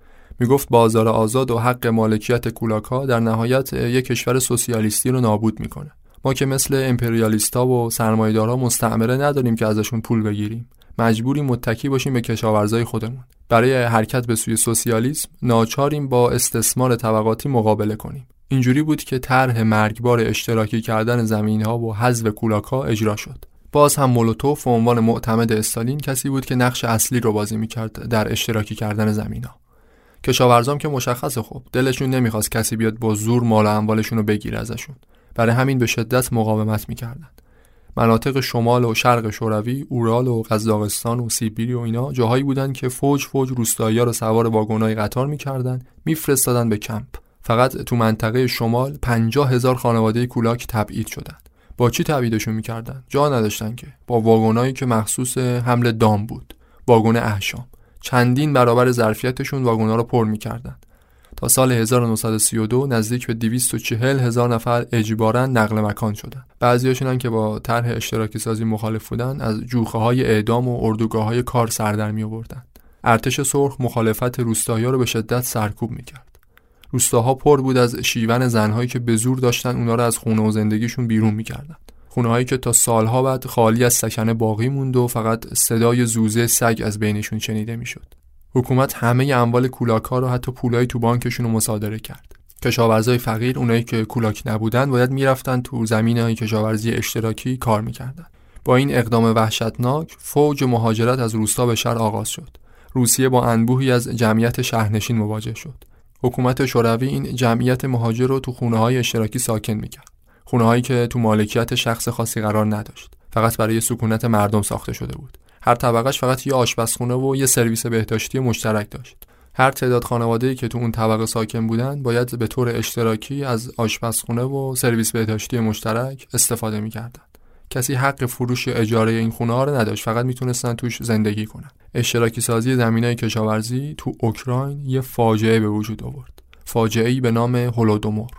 می‌گفت بازار آزاد و حق مالکیت کولاکا در نهایت یک کشور سوسیالیستی رو نابود می‌کنه. ما که مثل امپریالیستا و سرمایه‌دارا مستعمره نداریم که ازشون پول بگیریم. مجبوری متکی باشیم به کشاورزای خودمون. برای حرکت به سوی سوسیالیسم ناچاریم با استثمار طبقاتی مقابله کنیم. اینجوری بود که طرح مرگبار اشتراکی کردن زمین ها و حذف کولاکا اجرا شد. باز هم مولوتوف به عنوان معتمد استالین کسی بود که نقش اصلی رو بازی می‌کرد در اشتراکی کردن زمین ها کشاورزام که مشخصه خب. دلشون نمی‌خواست کسی بیاد با زور مال اموالشون رو بگیره ازشون. برای همین به شدت مقاومت می‌کردن. مناطق شمال و شرق شوروی، اورال و قزاقستان و سیبیری و اینا جاهایی بودن که فوج فوج روستایی‌ها رو سوار واگن‌های قطار می‌کردن میفرستادن به کمپ. فقط تو منطقه شمال پنجاه هزار خانواده کولاک تبعید شدن. با چی تبعیدشون می‌کردن؟ جا نداشتن که. با واگنایی که مخصوص حمل دام بود. واگن احشام چندین برابر ظرفیتشون واگونا رو پر می‌کردن تا سال 1932 نزدیک به 240 هزار نفر اجبارا نقل مکان شدند. بعضیاشون هم که با طرح اشتراکی سازی مخالف بودن از جوخه های اعدام و اردوگاه های کار سر در می آوردن. ارتش سرخ مخالفت روستایی رو به شدت سرکوب می‌کرد. روستاها پر بود از شیون زنهایی که به زور داشتن اونا رو از خونه و زندگیشون بیرون می‌کردن. خونه هایی که تا سالها بعد خالی از سکنه باقی موند و فقط صدای زوزه سگ از بینشون شنیده می‌شد. حکومت همه اموال کولاک ها رو حتی پولای تو بانکشون رو مصادره کرد. کشاورزای فقیر اونایی که کولاک نبودن باید می‌رفتن تو زمین های کشاورزی اشتراکی کار می‌کردن. با این اقدام وحشتناک فوج مهاجرت از روستا به شهر آغاز شد. روسیه با انبوهی از جمعیت شهرنشین مواجه شد. حکومت شوروی این جمعیت مهاجر رو تو خونه های اشتراکی ساکن می‌کرد. خونه هایی که تو مالکیت شخص خاصی قرار نداشت. فقط برای سکونت مردم ساخته شده بود. هر طبقهش فقط یه آشپزخونه و یه سرویس بهداشتی مشترک داشت. هر تعداد خانواده‌ای که تو اون طبقه ساکن بودن باید به طور اشتراکی از آشپزخونه و سرویس بهداشتی مشترک استفاده می‌کردن. کسی حق فروش اجاره این خونه ها رو نداشت فقط می‌تونستن توش زندگی کنن. اشتراکی سازی زمینای کشاورزی تو اوکراین یه فاجعه به وجود آورد. فاجعه ای به نام هولودومور.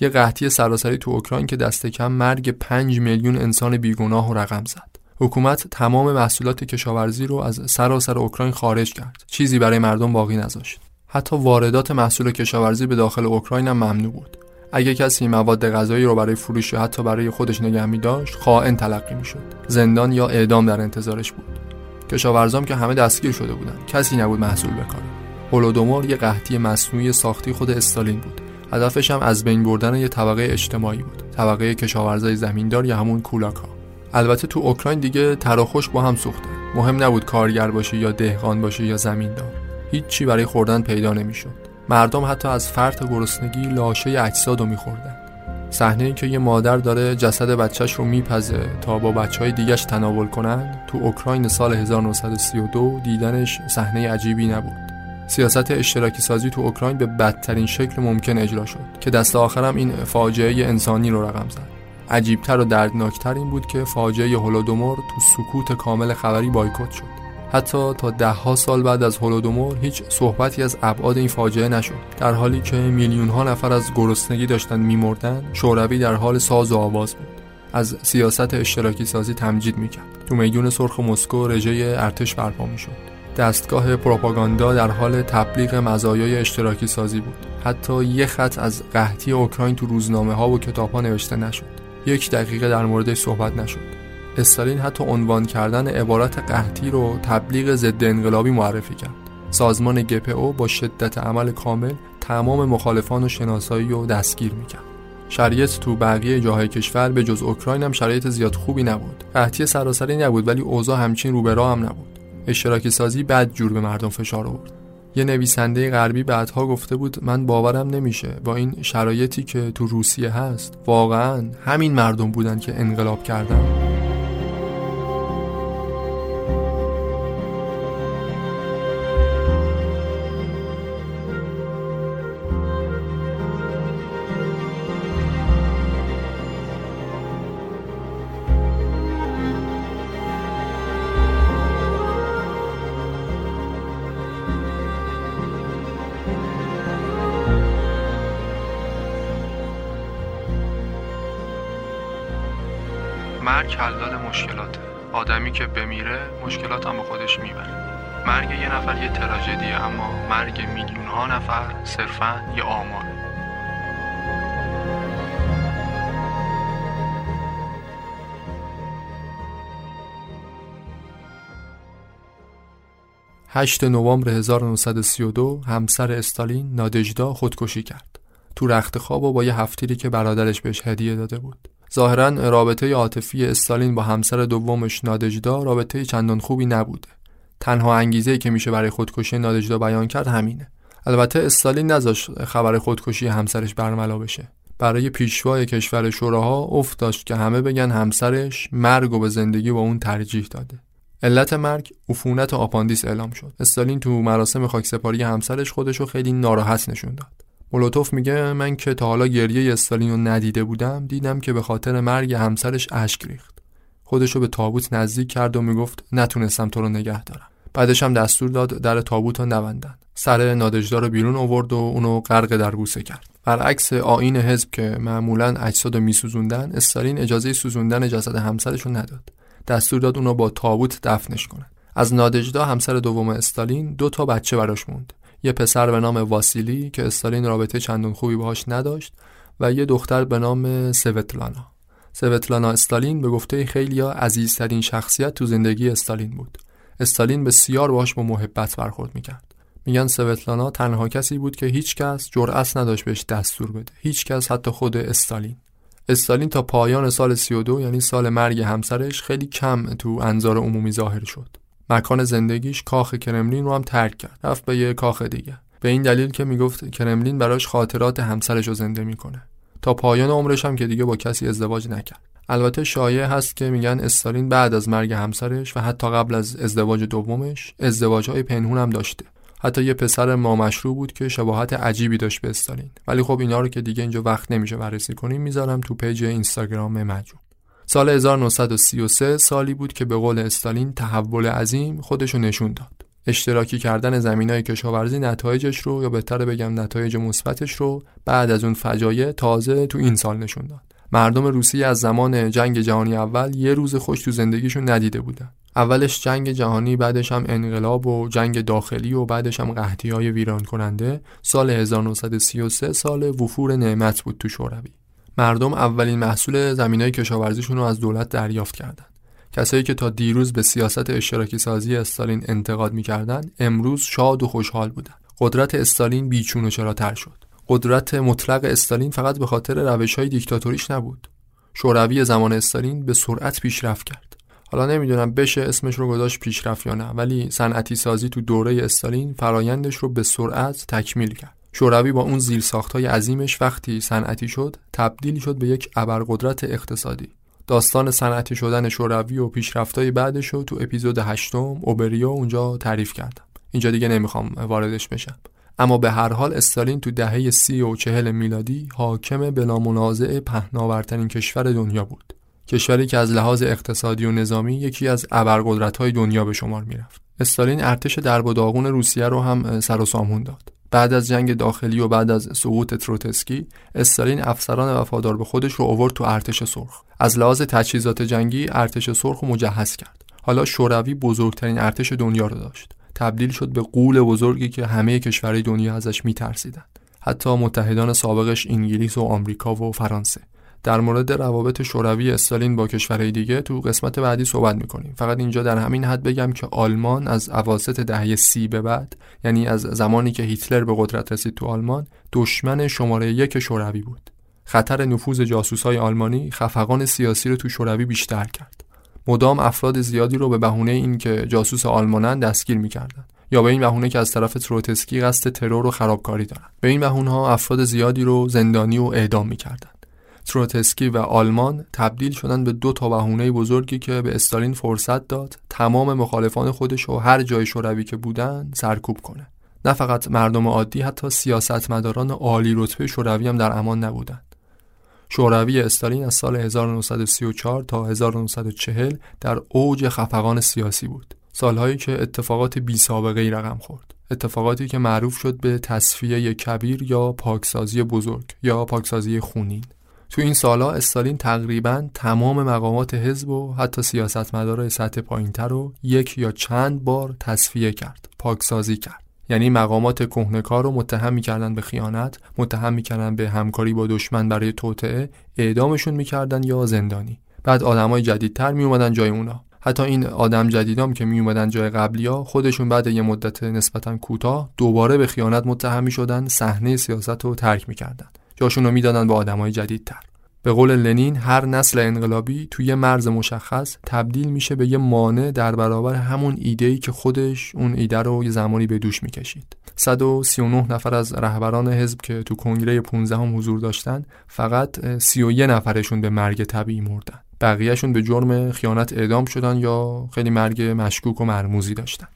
یه قحطی سراسری تو اوکراین که دست کم مرگ 5 میلیون انسان بیگناه و رقم زد. حکومت تمام محصولات کشاورزی رو از سراسر اوکراین خارج کرد. چیزی برای مردم باقی نذاشت. حتی واردات محصول کشاورزی به داخل اوکراین هم ممنوع بود. اگه کسی مواد غذایی رو برای فروش یا حتی برای خودش نگه می داشت خائن تلقی می شد. زندان یا اعدام در انتظارش بود. کشاورزام که همه دستگیر شده بودن کسی نبود محصول بکاره. هولودومور یه قحطی مصنوعی ساختی خود استالین بود. هدفش هم از بین بردن یه طبقه اجتماعی بود. طبقه کشاورزای زمیندار یا همون کولاکا. البته تو اوکراین دیگه تراخوش با هم سوخته مهم نبود کارگر باشی یا دهقان باشی یا زمیندار. هیچی برای خوردن پیدا نمی‌شد. مردم حتی از فرط گرسنگی لاشه اجساد رو میخوردن. صحنه که یه مادر داره جسد بچهش رو میپزه تا با بچه های دیگش تناول کنن تو اوکراین سال 1932 دیدنش صحنه عجیبی نبود. سیاست اشتراکی سازی تو اوکراین به بدترین شکل ممکن اجرا شد که دست آخرم این فاجعه انسانی رو رقم زد. عجیبتر و دردناکتر این بود که فاجعه هولودومور تو سکوت کامل خبری بایکوت شد. حتی تا دهها سال بعد از هولودومور هیچ صحبتی از ابعاد این فاجعه نشد. در حالی که میلیون ها نفر از گرسنگی داشتن میمردن شوروی در حال ساز و آواز بود. از سیاست اشتراکی سازی تمجید می‌کرد. تو میدون سرخ مسکو رژه ارتش برپا می‌شد. دستگاه پروپاگاندا در حال تبلیغ مزایای اشتراکی سازی بود. حتی یه خط از قحطی اوکراین تو روزنامه ها و کتاب ها نوشته نشد. یک دقیقه در موردش صحبت نشد. استالین حتی عنوان کردن عبارت قحطی رو تبلیغ ضد انقلابی معرفی کرد. سازمان گپو با شدت عمل کامل تمام مخالفان و شناسایی و دستگیر می‌کرد. شرایط تو بقیه جاهای کشور به جز اوکراین هم شرایط زیاد خوبی نبود. قحطی سراسری نبود ولی اوضاع همچین رو هم نبود. اشتراکی سازی بد جور به مردم فشار آورد. یه نویسنده غربی بعدها گفته بود من باورم نمیشه با این شرایطی که تو روسیه هست واقعا همین مردم بودن که انقلاب کردن. که بمیره مشکلات هم با خودش می‌بره مرگ یه نفر یه تراژدیه اما مرگ میلیون ها نفر صرفا یه آمار هشت نوامبر 1932 همسر استالین نادژدا خودکشی کرد. تو رخت خواب و با یه هفتیری که برادرش بهش هدیه داده بود. ظاهرا رابطه عاطفی استالین با همسر دومش نادژدا رابطه چندان خوبی نبوده. تنها انگیزه که میشه برای خودکشی نادژدا بیان کرد همینه. البته استالین نذاشت خبر خودکشی همسرش برملا بشه. برای پیشوای کشور شوراها افت داشت که همه بگن همسرش مرگ و به زندگی با اون ترجیح داده. علت مرگ عفونت آپاندیس اعلام شد. استالین تو مراسم خاکسپاری همسرش خودشو خیلی ناراحت نشون داد. مولوتوف میگه من که تا حالا گریه استالین رو ندیده بودم دیدم که به خاطر مرگ همسرش اشک ریخت. خودشو به تابوت نزدیک کرد و می‌گفت نتونستم تو رو نگه دارم. بعدش هم دستور داد در تابوت رو نبندن. سر نادجدا رو بیرون آورد و اونو غرق در بوسه کرد. برعکس آین حزب که معمولا اجساد رو میسوزوندن استالین اجازه سوزوندن جسد همسرش رو نداد. دستور داد اونو با تابوت دفنش کنه از نادجدا همسر دوم استالین دو تا بچه براش موند. یه پسر به نام واسیلی که استالین رابطه چندون خوبی باهاش نداشت و یه دختر به نام سوتلانا. سوتلانا استالین به گفته خیلی عزیزترین شخصیت تو زندگی استالین بود. استالین بسیار باهاش با محبت برخورد می‌کرد. میگن سوتلانا تنها کسی بود که هیچ کس جرأت نداشت بهش دستور بده. هیچ کس حتی خود استالین. استالین تا پایان سال 32 یعنی سال مرگ همسرش خیلی کم تو انظار عمومی ظاهر شد. مکان زندگیش کاخ کرملین رو هم ترک کرد. رفت به یه کاخ دیگه. به این دلیل که می‌گفت کرملین براش خاطرات همسرش رو زنده می‌کنه. تا پایان عمرش هم که دیگه با کسی ازدواج نکرد. البته شایع هست که میگن استالین بعد از مرگ همسرش و حتی قبل از ازدواج دومش ازدواجهای پنهون هم داشته. حتی یه پسر نامشروع بود که شباهت عجیبی داشت به استالین. ولی خب اینا رو که دیگه اینجا وقت نمیشه بررسی کنیم می‌ذارم تو page اینستاگرام مجون سال 1933 سالی بود که به قول استالین تحول عظیم خودشو نشون داد. اشتراکی کردن زمین های کشاورزی نتایجش رو یا بهتر بگم نتایج مثبتش رو بعد از اون فجایع تازه تو این سال نشون داد. مردم روسیه از زمان جنگ جهانی اول یه روز خوش تو زندگیشون ندیده بودن. اولش جنگ جهانی بعدش هم انقلاب و جنگ داخلی و بعدش هم قحطی های ویران کننده سال 1933 سال وفور نعمت بود تو شوروی مردم اولین محصول های کشاورزیشون رو از دولت دریافت کردند. کسایی که تا دیروز به سیاست اشتراکی سازی استالین انتقاد می‌کردند امروز شاد و خوشحال بودند. قدرت استالین بیچون و چراتر شد. قدرت مطلق استالین فقط به خاطر روش های دیکتاتوریش نبود. شوروی زمان استالین به سرعت پیشرفت کرد. حالا نمی‌دونم بشه اسمش رو گذاشت پیشرفت یا نه ولی صنعتی سازی تو دوره استالین فرایندش رو به سرعت تکمیل کرد. شوروی با اون زیرساختهای عظیمش وقتی صنعتی شد تبدیل شد به یک ابرقدرت اقتصادی. داستان صنعتی شدن شوروی و پیشرفتهای بعدش رو تو اپیزود هشتم اوبریو اونجا تعریف کردم. اینجا دیگه نمی‌خوام واردش بشم. اما به هر حال استالین تو دهه سی و چهل میلادی حاکم بلا منازع پهناورترین کشور دنیا بود. کشوری که از لحاظ اقتصادی و نظامی یکی از ابرقدرت‌های دنیا به شمار می‌رفت. استالین ارتش درب و داغون روسیه رو هم سر و سامون داد. بعد از جنگ داخلی و بعد از سقوط تروتسکی استالین افسران وفادار به خودش رو آورد تو ارتش سرخ. از لحاظ تجهیزات جنگی ارتش سرخ رو مجهز کرد. حالا شوروی بزرگترین ارتش دنیا رو داشت. تبدیل شد به قول بزرگی که همه کشورهای دنیا ازش میترسیدند حتی متحدان سابقش انگلیس و آمریکا و فرانسه. در مورد روابط شوروی استالین با کشورهای دیگه تو قسمت بعدی صحبت می‌کنیم. فقط اینجا در همین حد بگم که آلمان از اواسط دهه سی به بعد یعنی از زمانی که هیتلر به قدرت رسید تو آلمان دشمن شماره یک شوروی بود. خطر نفوذ جاسوسای آلمانی خفقان سیاسی رو تو شوروی بیشتر کرد. مدام افراد زیادی رو به بهونه اینکه جاسوس آلمانن دستگیر می‌کردند. یا به این بهونه که از طرف تروتسکی قصد ترور و خرابکاری دارن. به این بهونه ها افراد زیادی رو زندانی و اعدام می‌کردند. تروتسکی و آلمان تبدیل شدن به دو تا بهونه بزرگی که به استالین فرصت داد تمام مخالفان خودش و هر جای شوروی که بودن سرکوب کنه. نه فقط مردم عادی حتی سیاستمداران عالی رتبه شوروی هم در امان نبودند شوروی استالین از سال 1934 تا 1940 در اوج خفقان سیاسی بود. سالهایی که اتفاقات بی سابقه ای رقم خورد. اتفاقاتی که معروف شد به تصفیه کبیر یا پاکسازی بزرگ یا پاکسازی خونین. تو این سالا استالین تقریبا تمام مقامات حزب و حتی سیاستمدارای سطح پایینتر رو یک یا چند بار تصفیه کرد پاکسازی کرد. یعنی مقامات کهنکار رو متهم می‌کردن به خیانت متهم می‌کردن به همکاری با دشمن برای توطعه اعدامشون می‌کردن یا زندانی. بعد آدمای جدیدتر میومدن جای اونا. حتی این آدم جدیدام که می اومدن جای قبلیا خودشون بعد یه مدت نسبتا کوتاه دوباره به خیانت متهم شدن صحنه سیاست رو ترک می‌کردن. جاشون رو می‌دادن به آدمای جدیدتر. به قول لنین هر نسل انقلابی توی مرز مشخص تبدیل میشه به یه مانع در برابر همون ایده که خودش اون ایده رو یه زمانی به دوش می‌کشید. 139 نفر از رهبران حزب که تو کنگره 15 هم حضور داشتن فقط 31 نفرشون به مرگ طبیعی مردن. بقیهشون به جرم خیانت اعدام شدن یا خیلی مرگ مشکوک و مرموزی داشتن.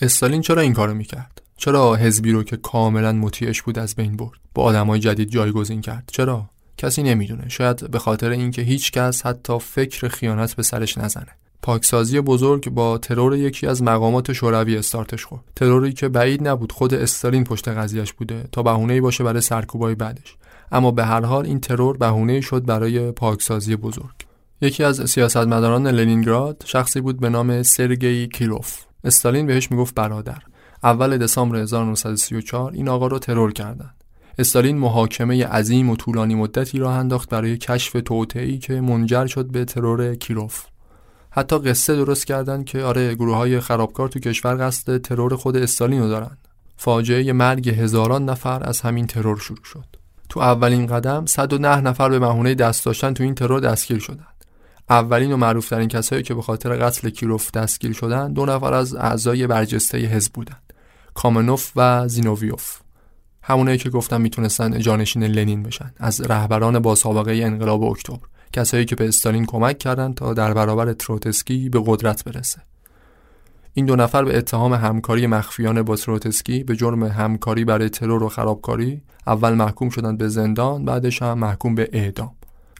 استالین چرا این کارو می‌کرد؟ چرا حزبی رو که کاملا مطیعش بود از بین برد؟ با آدمای جدید جایگزین کرد. چرا؟ کسی نمی‌دونه. شاید به خاطر اینکه هیچ کس حتی فکر خیانت به سرش نزنه. پاکسازی بزرگ با ترور یکی از مقامات شوروی استارتش خورد. تروری که بعید نبود خود استالین پشت قضیهش بوده تا بهونه‌ای باشه برای سرکوبای بعدش. اما به هر حال این ترور بهونه شد برای پاکسازی بزرگ. یکی از سیاستمداران لنینگراد شخصی بود به نام سرگئی کیروف استالین بهش می‌گفت برادر. اول دسامبر 1934 این آقا رو ترور کردند. استالین محاکمه عظیم و طولانی مدتی را انداخت برای کشف توطئه‌ای که منجر شد به ترور کیروف. حتی قصه درست کردند که آره گروه های خرابکار تو کشور قصد ترور خود استالین رو دارن. فاجعه مرگ هزاران نفر از همین ترور شروع شد. تو اولین قدم 109 نفر به مهونه دست داشتن تو این ترور دستگیر شدند. اولین و معروفترین کسایی که به خاطر قتل کیروف دستگیر شدند دو نفر از اعضای برجسته حزب بودند. کامنوف و زینوویوف همونایی که گفتم می‌تونستن جانشین لنین بشن. از رهبران با سابقه انقلاب اکتبر. کسایی که به استالین کمک کردند تا در برابر تروتسکی به قدرت برسه. این دو نفر به اتهام همکاری مخفیانه با تروتسکی به جرم همکاری برای ترور و خرابکاری اول محکوم شدند به زندان بعدش هم محکوم به اعدام.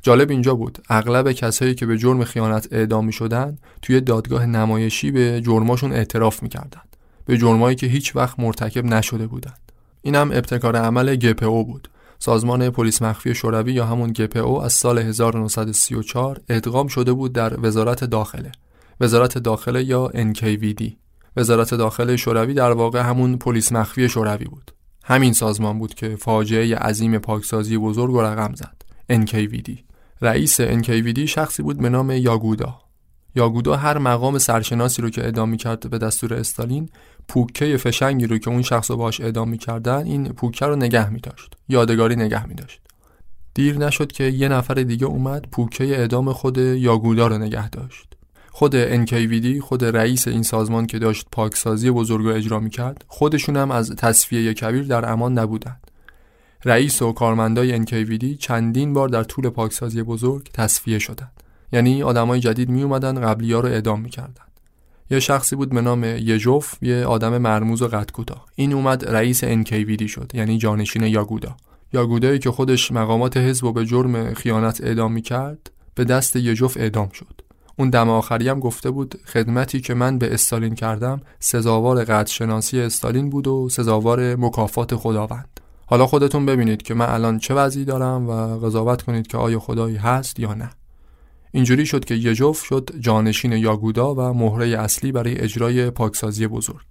جالب اینجا بود. اغلب کسایی که به جرم خیانت اعدام می شدن توی دادگاه نمایشی به جرماشون اعتراف می‌کردند به جرمایی که هیچ وقت مرتکب نشده بودند. این هم ابتکار عمل گپو بود. سازمان پلیس مخفی شوروی یا همون گپو از سال 1934 ادغام شده بود در وزارت داخله. وزارت داخله یا NKVD وزارت داخله شوروی در واقع همون پلیس مخفی شوروی بود. همین سازمان بود که فاجعه عظیم پاکسازی بزرگ و رقم زد. NKVD رئیس NKVD شخصی بود به نام یاگودا. یاگودا هر مقام سرشناسی رو که اعدام کرد به دستور استالین پوکه فشنگی رو که اون شخص رو باش اعدام می‌کردن این پوکه رو نگه میداشت. یادگاری نگه میداشت. دیر نشد که یه نفر دیگه اومد پوکه اعدام خود یاگودا رو نگه داشت. خود NKVD خود رئیس این سازمان که داشت پاکسازی بزرگ رو اجرا می‌کرد خودشون هم از تصفیه کبیر در امان نبودند. رئیس و کارمندای NKVD چندین بار در طول پاکسازی بزرگ تصفیه شدند. یعنی آدمای جدید می اومدن قبلی ها رو اعدام می‌کردن. یه شخصی بود به نام یجوف یه آدم مرموز و قد کوتاه. این اومد رئیس NKVD شد یعنی جانشین یاگودا. یاگودایی که خودش مقامات حزب و به جرم خیانت اعدام می‌کرد به دست یجوف اعدام شد. اون دم آخری هم گفته بود خدمتی که من به استالین کردم سزاوار قدر شناسی استالین بود و سزاوار مکافات خداوند. حالا خودتون ببینید که من الان چه وضعی دارم و قضاوت کنید که آیا خدایی هست یا نه. اینجوری شد که یجوف شد جانشین یاگودا و مهره اصلی برای اجرای پاکسازی بزرگ.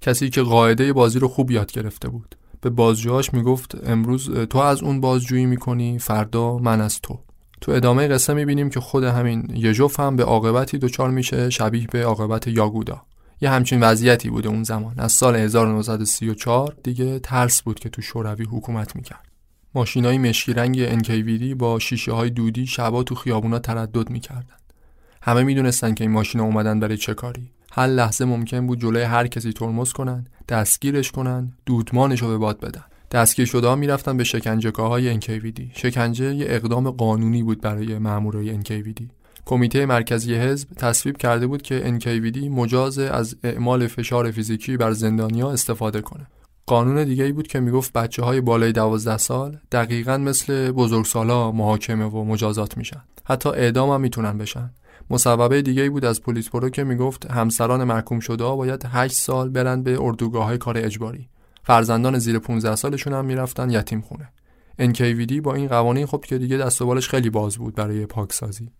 کسی که قاعده بازی رو خوب یاد گرفته بود. به بازجوهاش می‌گفت امروز تو از اون بازجویی می‌کنی فردا من از تو. تو ادامه قصه می‌بینیم که خود همین یجوف هم به عاقبتی دچار میشه شبیه به عاقبت یاگودا. یه همچین وضعیتی بوده اون زمان. از سال 1934 دیگه ترس بود که تو شوروی حکومت می‌کرد. ماشینای مشکی رنگ NKVD با شیشه های دودی شبا تو خیابونا تردد می‌کردن. همه می‌دونستن که این ماشینا اومدن برای چه کاری. هر لحظه ممکن بود جلوی هر کسی ترمز کنن دستگیرش کنن دودمانش رو به باد بدن. دستگیر شده ها می‌رفتن به شکنجهگاه های NKVD شکنجه یه اقدام قانونی بود برای مامورای NKVD کمیته مرکزی حزب تصویب کرده بود که NKVD مجاز از اعمال فشار فیزیکی بر زندانیا استفاده کنه. قانون دیگه ای بود که می‌گفت بچه های بالای 12 سال دقیقا مثل بزرگسالا محاکمه و مجازات میشن. حتی اعدام هم می‌تونن بشن. مصوبه دیگه ای بود از پلیس پرو که می‌گفت همسران محکوم شده ها باید 8 سال برن به اردوگاه های کار اجباری. فرزندان زیر 15 سالشون هم می‌رفتن یتیم خونه. NKVD با این قوانین خب که دیگه دست و بالش خیلی باز بود برای پاکسازی.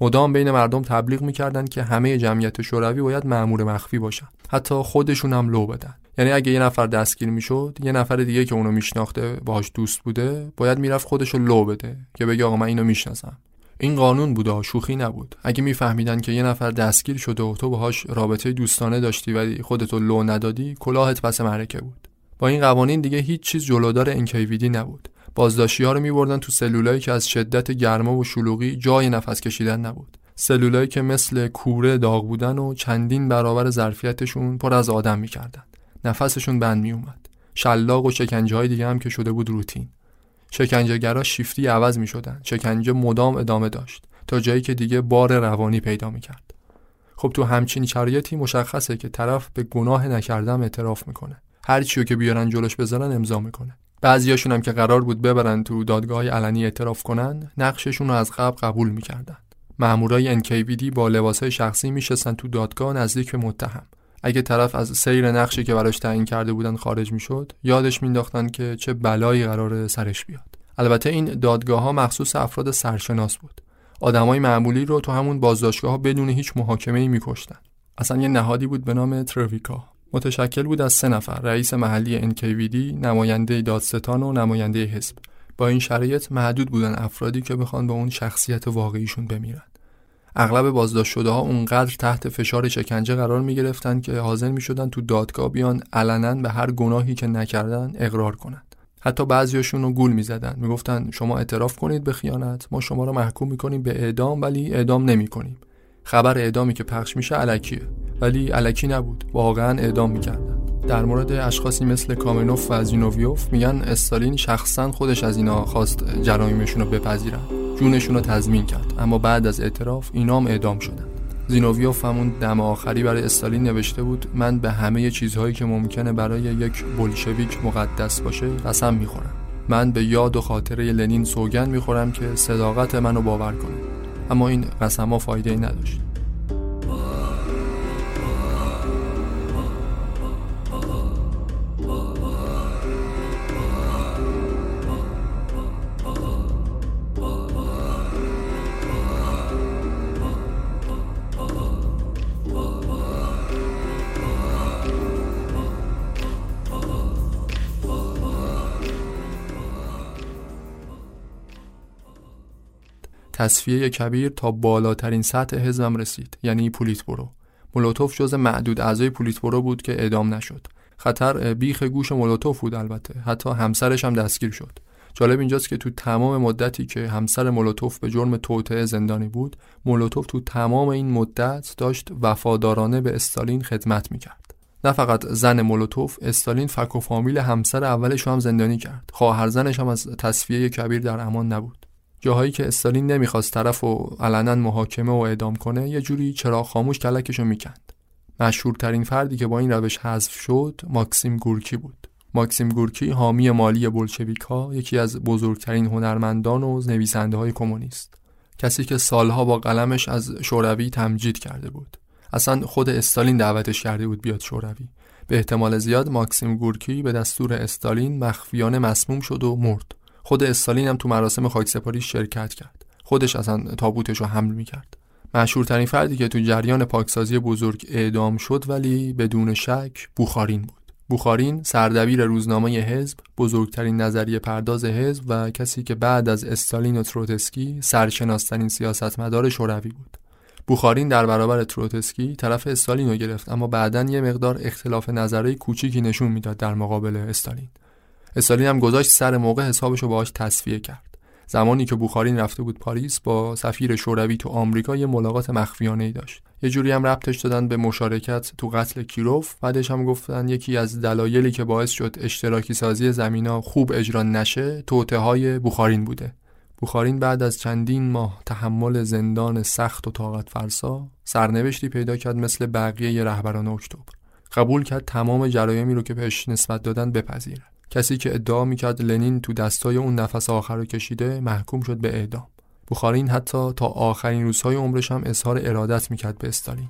مدام بین مردم تبلیغ می‌کردن که همه جمعیت شوروی باید مأمور مخفی باشن. حتی خودشون هم لو بدن. یعنی اگه یه نفر دستگیر می‌شد یه نفر دیگه که اونو میشناخته باهاش دوست بوده باید می‌رفت خودشو لو بده که بگه آقا من اینو می‌شناسم. این قانون بوده شوخی نبود. اگه میفهمیدن که یه نفر دستگیر شده و تو باهاش رابطه دوستانه داشتی ولی خودتو لو ندادی کلاهت پس معرکه بود. با این قوانین دیگه هیچ چیز جلودار انکیویدی نبود. بازداشتی ها رو میبردن تو سلولایی که از شدت گرما و شلوغی جای نفس کشیدن نبود. سلولایی که مثل کوره داغ بودن و چندین برابر ظرفیتشون پر از آدم می‌کردن. نفسشون بند میومد شلاق و شکنجه های دیگه هم که شده بود روتین. شکنجهگرا شیفتی عوض می شدن شکنجه مدام ادامه داشت تا جایی که دیگه بار روانی پیدا می کرد خب تو همچین شرایطی مشخصه که طرف به گناه نکردم اعتراف می‌کنه. هر چیو که بیارن جلوش بذارن امضا می‌کنه. بعضیاشون هم که قرار بود ببرن تو دادگاه علنی اعتراف کنن نقششون رو از قبل قبول می‌کردن. مامورای NKVD با لباسهای شخصی میشستن تو دادگاه نزدیک به متهم. اگه طرف از سیر نقشی که براش تعیین کرده بودن خارج می‌شد یادش مینداختن که چه بلایی قرار سرش بیاد. البته این دادگاه ها مخصوص افراد سرشناس بود. آدمای معمولی رو تو همون بازداشتگاه بدون هیچ محاکمه ای میکشتن. اصلا یه نهادی بود به نام ترویکا. متشکل بود از سه نفر رئیس محلی NKVD نماینده دادستان و نماینده حزب. با این شرایط محدود بودن افرادی که بخوان به اون شخصیت واقعیشون بمیرن. اغلب بازداشت شده ها اونقدر تحت فشار شکنجه قرار می گرفتن که حاضر می شدن تو دادگاه بیان علنا به هر گناهی که نکردن اقرار کنند حتی بعضیاشون رو گول می زدن. می گفتن شما اعتراف کنید به خیانت ما شما رو محکوم می کنیم به اعدام ولی اعدام نمی کنیم. خبر اعدامی که پخش میشه علکیه. ولی علکی نبود. واقعا اعدام می‌کردن در مورد اشخاصی مثل کامنوف و زینوویوف میگن استالین شخصا خودش از اینا خواست جرایمشون رو بپذیرن. جونشون رو تضمین کرد. اما بعد از اعتراف اینام اعدام شدن. زینوویوف همون دم آخری برای استالین نوشته بود من به همه چیزهایی که ممکنه برای یک بولشویک مقدس باشه قسم می‌خورم. من به یاد و خاطره لنین سوگن می‌خورم که صداقت منو باور کنه. اما این قسم ها فایده ای نداشت. تصفیه کبیر تا بالاترین سطح حزبم رسید یعنی پولیت برو مولوتوف جز معدود اعضای پولیت برو بود که اعدام نشد. خطر بیخ گوش مولوتوف بود البته حتی همسرش هم دستگیر شد. جالب اینجاست که تو تمام مدتی که همسر مولوتوف به جرم توطعه زندانی بود مولوتوف تو تمام این مدت داشت وفادارانه به استالین خدمت می‌کرد. نه فقط زن مولوتوف استالین فک و فامیل همسر اولش هم زندانی کرد. خواهر زنش هم از تصفیه کبیر در امان نبود. جاهایی که استالین نمی‌خواست طرف و علنا محاکمه و اعدام کنه یه جوری چرا خاموش کلکشو می‌کند. مشهورترین فردی که با این روش حذف شد ماکسیم گورکی بود. ماکسیم گورکی حامی مالی بولشویکا یکی از بزرگترین هنرمندان و نویسنده های کمونیست. کسی که سالها با قلمش از شوروی تمجید کرده بود. اصلا خود استالین دعوتش کرده بود بیاد شوروی. به احتمال زیاد ماکسیم گورکی به دستور استالین مخفیانه مسموم شد و مرد. خود استالین هم تو مراسم خاکسپاری شرکت کرد. خودش اصلا تابوتش رو حمل می‌کرد. مشهورترین فردی که تو جریان پاکسازی بزرگ اعدام شد ولی بدون شک بوخارین بود. بوخارین سردبیر روزنامه حزب بزرگترین نظریه پرداز حزب و کسی که بعد از استالین و تروتسکی سرشناسترین سیاستمدار شوروی بود. بوخارین در برابر تروتسکی طرف استالین رو گرفت اما بعدا یه مقدار اختلاف نظری کوچیکی نشون می‌داد در مقابل استالین. استالین هم گذاشت سر موقع حسابش رو باهاش تصفیه کرد. زمانی که بوخارین رفته بود پاریس با سفیر شوروی تو آمریکا یه ملاقات مخفیانه ای داشت. یه جوری هم ربطش دادن به مشارکت تو قتل کیروف. بعدش هم گفتن یکی از دلایلی که باعث شد اشتراکی سازی زمینا خوب اجرا نشه توته های بوخارین بوده. بوخارین بعد از چندین ماه تحمل زندان سخت و طاقت فرسا سرنوشتی پیدا کرد مثل بقیه رهبران اکتبر. قبول کرد تمام جرایمی رو که بهش نسبت دادن بپذیره کسی که ادعا می‌کرد لنین تو دستای اون نفس آخر رو کشیده محکوم شد به اعدام. بخارین حتی تا آخرین روزهای عمرش هم اظهار ارادت می‌کرد به استالین.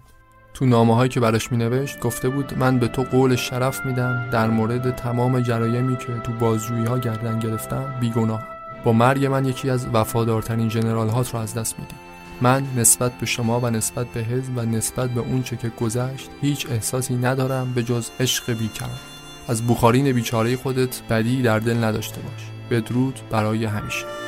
تو نامه هایی که براش مینوشت گفته بود من به تو قول شرف میدم در مورد تمام جرایمی که تو بازجویی ها گردن گرفتم بیگناه با مرگ من یکی از وفادارترین جنرال هات رو از دست میدی. من نسبت به شما و نسبت به حزب و نسبت به اون چه که گذشت هیچ احساسی ندارم به جز عشق بیکران از بخارین بیچاره خودت بدی در دل نداشته باش. بدرود برای همیشه.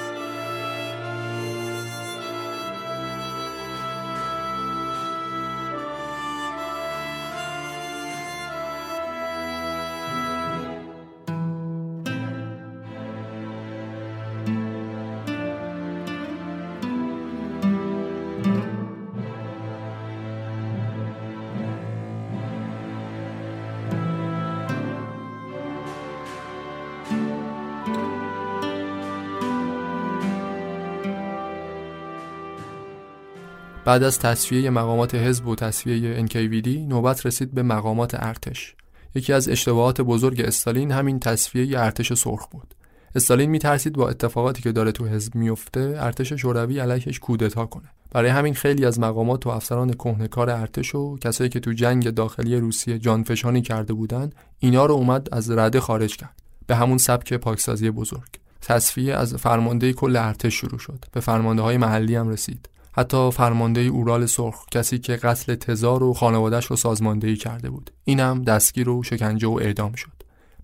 بعد از تصفیه مقامات حزب و تصفیه NKVD نوبت رسید به مقامات ارتش. یکی از اشتباهات بزرگ استالین همین تصفیه ارتش سرخ بود. استالین میترسید با اتفاقاتی که داره تو حزب میفته ارتش شوروی علیهش کودتا کنه. برای همین خیلی از مقامات و افسران کهنکار ارتش و کسایی که تو جنگ داخلی روسیه جانفشانی کرده بودن اینا رو اومد از رده خارج کرد. به همون سبک پاکسازی بزرگ. تصفیه از فرمانده کل ارتش شروع شد. به فرمانده های محلی هم رسید. حتی فرمانده اورال سرخ کسی که قتل تزار و خانوادش رو سازماندهی کرده بود. اینم دستگیر و شکنجه و اعدام شد.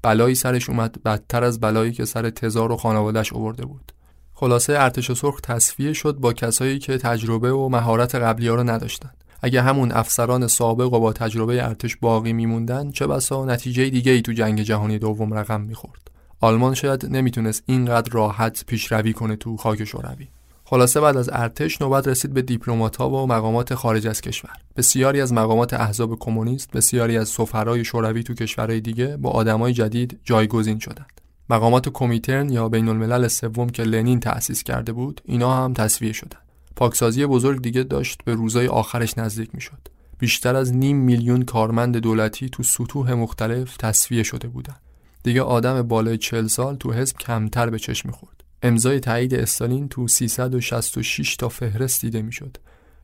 بلایی سرش اومد بدتر از بلایی که سر تزار و خانوادش آورده بود. خلاصه ارتش سرخ تصفیه شد با کسایی که تجربه و مهارت قبلی ها رو نداشتند. اگه همون افسران سابق و با تجربه ارتش باقی میموندن چه بسا نتیجه دیگه ای تو جنگ جهانی دوم رقم می‌خورد. آلمان شاید نمی‌تونست اینقدر راحت پیشروی کنه تو خاک شوروی. خلاصه بعد از ارتش نوبت رسید به دیپلمات‌ها و مقامات خارج از کشور. بسیاری از مقامات احزاب کمونیست، بسیاری از سفرای شوروی تو کشورهای دیگه با آدمای جدید جایگزین شدند. مقامات کمیترن یا بین الملل سوم که لنین تأسیس کرده بود، اینا هم تصویه شدند. پاکسازی بزرگ دیگه داشت به روزای آخرش نزدیک می‌شد. بیشتر از نیم میلیون کارمند دولتی تو سطوح مختلف تصفیه شده بودند. دیگه آدم بالای 40 سال تو حزب کمتر به چشم می‌خورد. امضای تایید استالین تو 366 تا فهرست دیده می‌شد.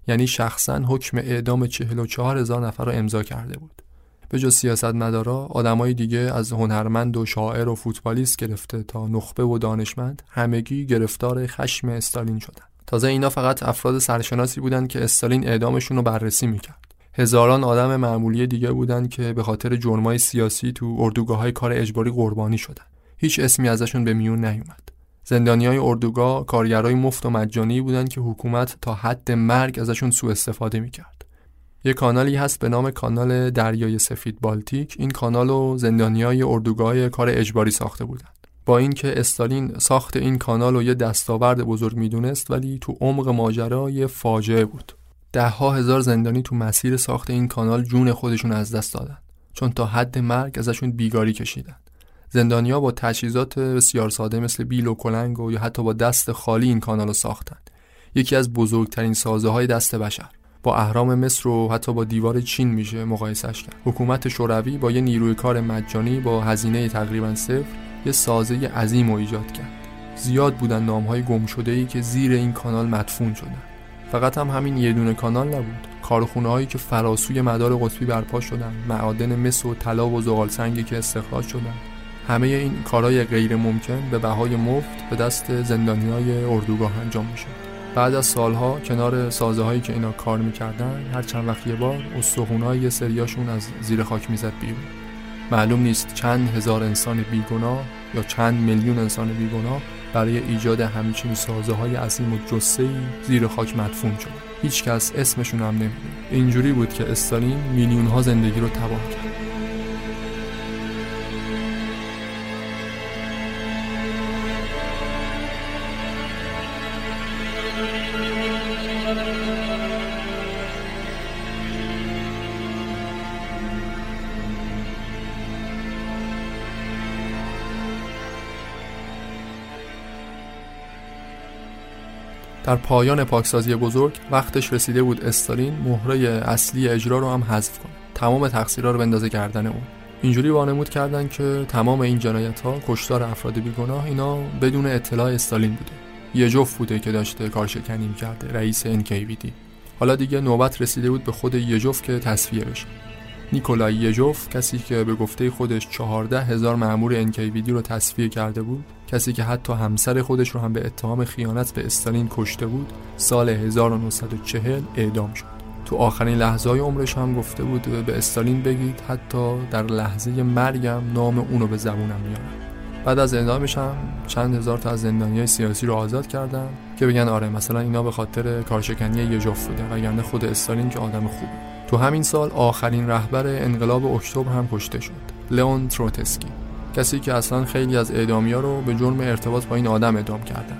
یعنی شخصا حکم اعدام 44 هزار نفر را امضا کرده بود. به جز سیاستمدارا آدمای دیگه از هنرمند و شاعر و فوتبالیست گرفته تا نخبه و دانشمند همگی گرفتار خشم استالین شدند تازه اینا فقط افراد سرشناسی بودند که استالین اعدامشون رو بررسی می‌کرد. هزاران آدم معمولی دیگه بودند که به خاطر جرمای سیاسی تو اردوگاه های کار اجباری قربانی شدن. هیچ اسمی ازشون به میون نیومد. زندانی های اردوگاه کارگرای مفت و مجانی بودند که حکومت تا حد مرگ ازشون سوء استفاده می‌کرد. یه کانالی هست به نام کانال دریای سفید بالتیک این کانال و زندانی های اردوگاه کار اجباری ساخته بودند. با اینکه استالین ساخت این کانال رو یه دستاورد بزرگ می‌دونست ولی تو عمق ماجرا یه فاجعه بود. ده ها هزار زندانی تو مسیر ساخت این کانال جون خودشون از دست دادن. چون تا حد مرگ ازشون بیگاری کشیدن زندانیا با تجهیزات بسیار ساده مثل بیل و کلنگ و یا حتی با دست خالی این کانال رو ساختن. یکی از بزرگترین سازه های دست بشر. با اهرام مصر و حتی با دیوار چین میشه مقایسش کرد. حکومت شوروی با یه نیروی کار مجانی با هزینه تقریبا صفر یه سازه عظیم رو ایجاد کرد. زیاد بودن نامهای گم شده ای که زیر این کانال مدفون شدن. فقط هم همین یه دونه کانال نبود. کارخونه هایی که فراسوی مدار قطبی برپا شدن معادن مس و طلا و زغال سنگی که استخراج شدن. همه این کارهای غیر ممکن به بهای مفت به دست زندانی های اردوگاه انجام میشه بعد از سالها کنار سازه هایی که اینا کار می‌کردن هر چند وقت یه بار استخونهای یه سریاشون از زیر خاک می‌زد بیرون. معلوم نیست چند هزار انسان بیگناه یا چند میلیون انسان بیگناه برای ایجاد همچین سازه های عظیم و جسه زیر خاک مدفون شد. هیچ کس اسمشون هم نمی‌دونه. اینجوری بود که استالین میلیون ها زندگی رو تباه کرد. در پایان پاکسازی بزرگ وقتش رسیده بود استالین مهره اصلی اجرا رو هم حذف کنه. تمام تقصیرها رو بندازه گردن اون. اینجوری وانمود کردن که تمام این جنایت ها کشتار افراد بیگناه اینا بدون اطلاع استالین بوده. یه جفت بوده که داشته کارشکنی کرده رئیس NKVD حالا دیگه نوبت رسیده بود به خود یجوف که تصفیه بشه. نیکولای یجوف کسی که به گفته خودش چهارده هزار معمور NKVD رو تصفیه کرده بود کسی که حتی همسر خودش رو هم به اتهام خیانت به استالین کشته بود سال 1940 اعدام شد. تو آخرین لحظه های عمرش هم گفته بود به استالین بگید حتی در لحظه مرگم نام اونو به زبونم میارم. بعد از اعدامش هم چند هزار تا از زندانی سیاسی رو آزاد کردن که بگن آره مثلا اینا به خاطر کارشکنی یجوف بوده وگرنه خود استالین که آدم خوبه. تو همین سال آخرین رهبر انقلاب اکتبر هم کشته شد لئون تروتسکی. کسی که اصلا خیلی از اعدامیا رو به جرم ارتباط با این آدم اعدام کردن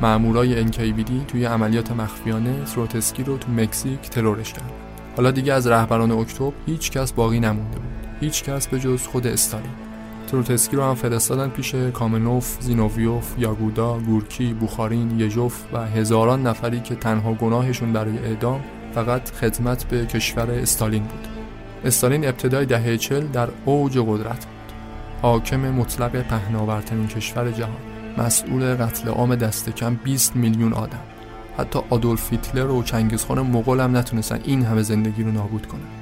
مامورای NKVD توی عملیات مخفیانه تروتسکی رو تو مکزیک ترورش کردن حالا دیگه از رهبران اکتبر هیچ کس باقی نمونده بود. هیچ کس به جز خود استالین. تروتسکی رو هم فرستادن پیش کامنوف، زینوویوف، یاگودا، گورکی، بوخارین، یژوف و هزاران نفری که تنها گناهشون برای اعدام فقط خدمت به کشور استالین بود. استالین ابتدای دهه چل در اوج قدرت بود. حاکم مطلق پهناورترین کشور جهان. مسئول قتل عام دست کم 20 میلیون آدم. حتی آدولف هیتلر و چنگیزخان مغول هم نتونستن این همه زندگی رو نابود کنن.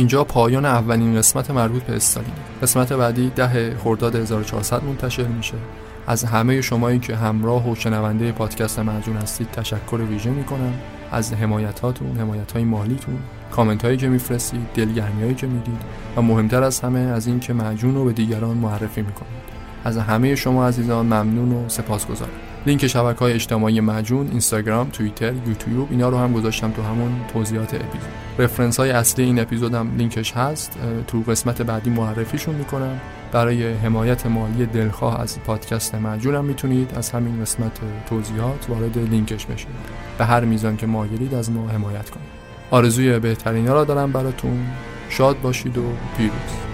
اینجا پایان اولین قسمت مربوط به استالین. قسمت بعدی ده خرداد 1400 منتشر میشه. از همه شمایی که همراه و شنونده پادکست مرجون هستید تشکر ویژه می‌کنم. از حمایتاتون حمایت های مالیتون کامنت هایی که میفرستید دلگرمی هایی که می‌دید و مهمتر از همه از این که معجون رو به دیگران معرفی می‌کنید. از همه شما عزیزان ممنون و سپاسگزارم. لینک شبکه های اجتماعی مجون اینستاگرام توییتر یوتیوب اینا رو هم گذاشتم تو همون توضیحات اپیزود. رفرنس های اصلی این اپیزود هم لینکش هست تو قسمت بعدی معرفیشون می‌کنم. برای حمایت مالی دلخواه از پادکست مجون هم می‌تونید از همین قسمت توضیحات وارد لینکش بشید. به هر میزان که مایلید از ما حمایت کنید. آرزوی بهترین را دارم براتون. شاد باشید و پیروز.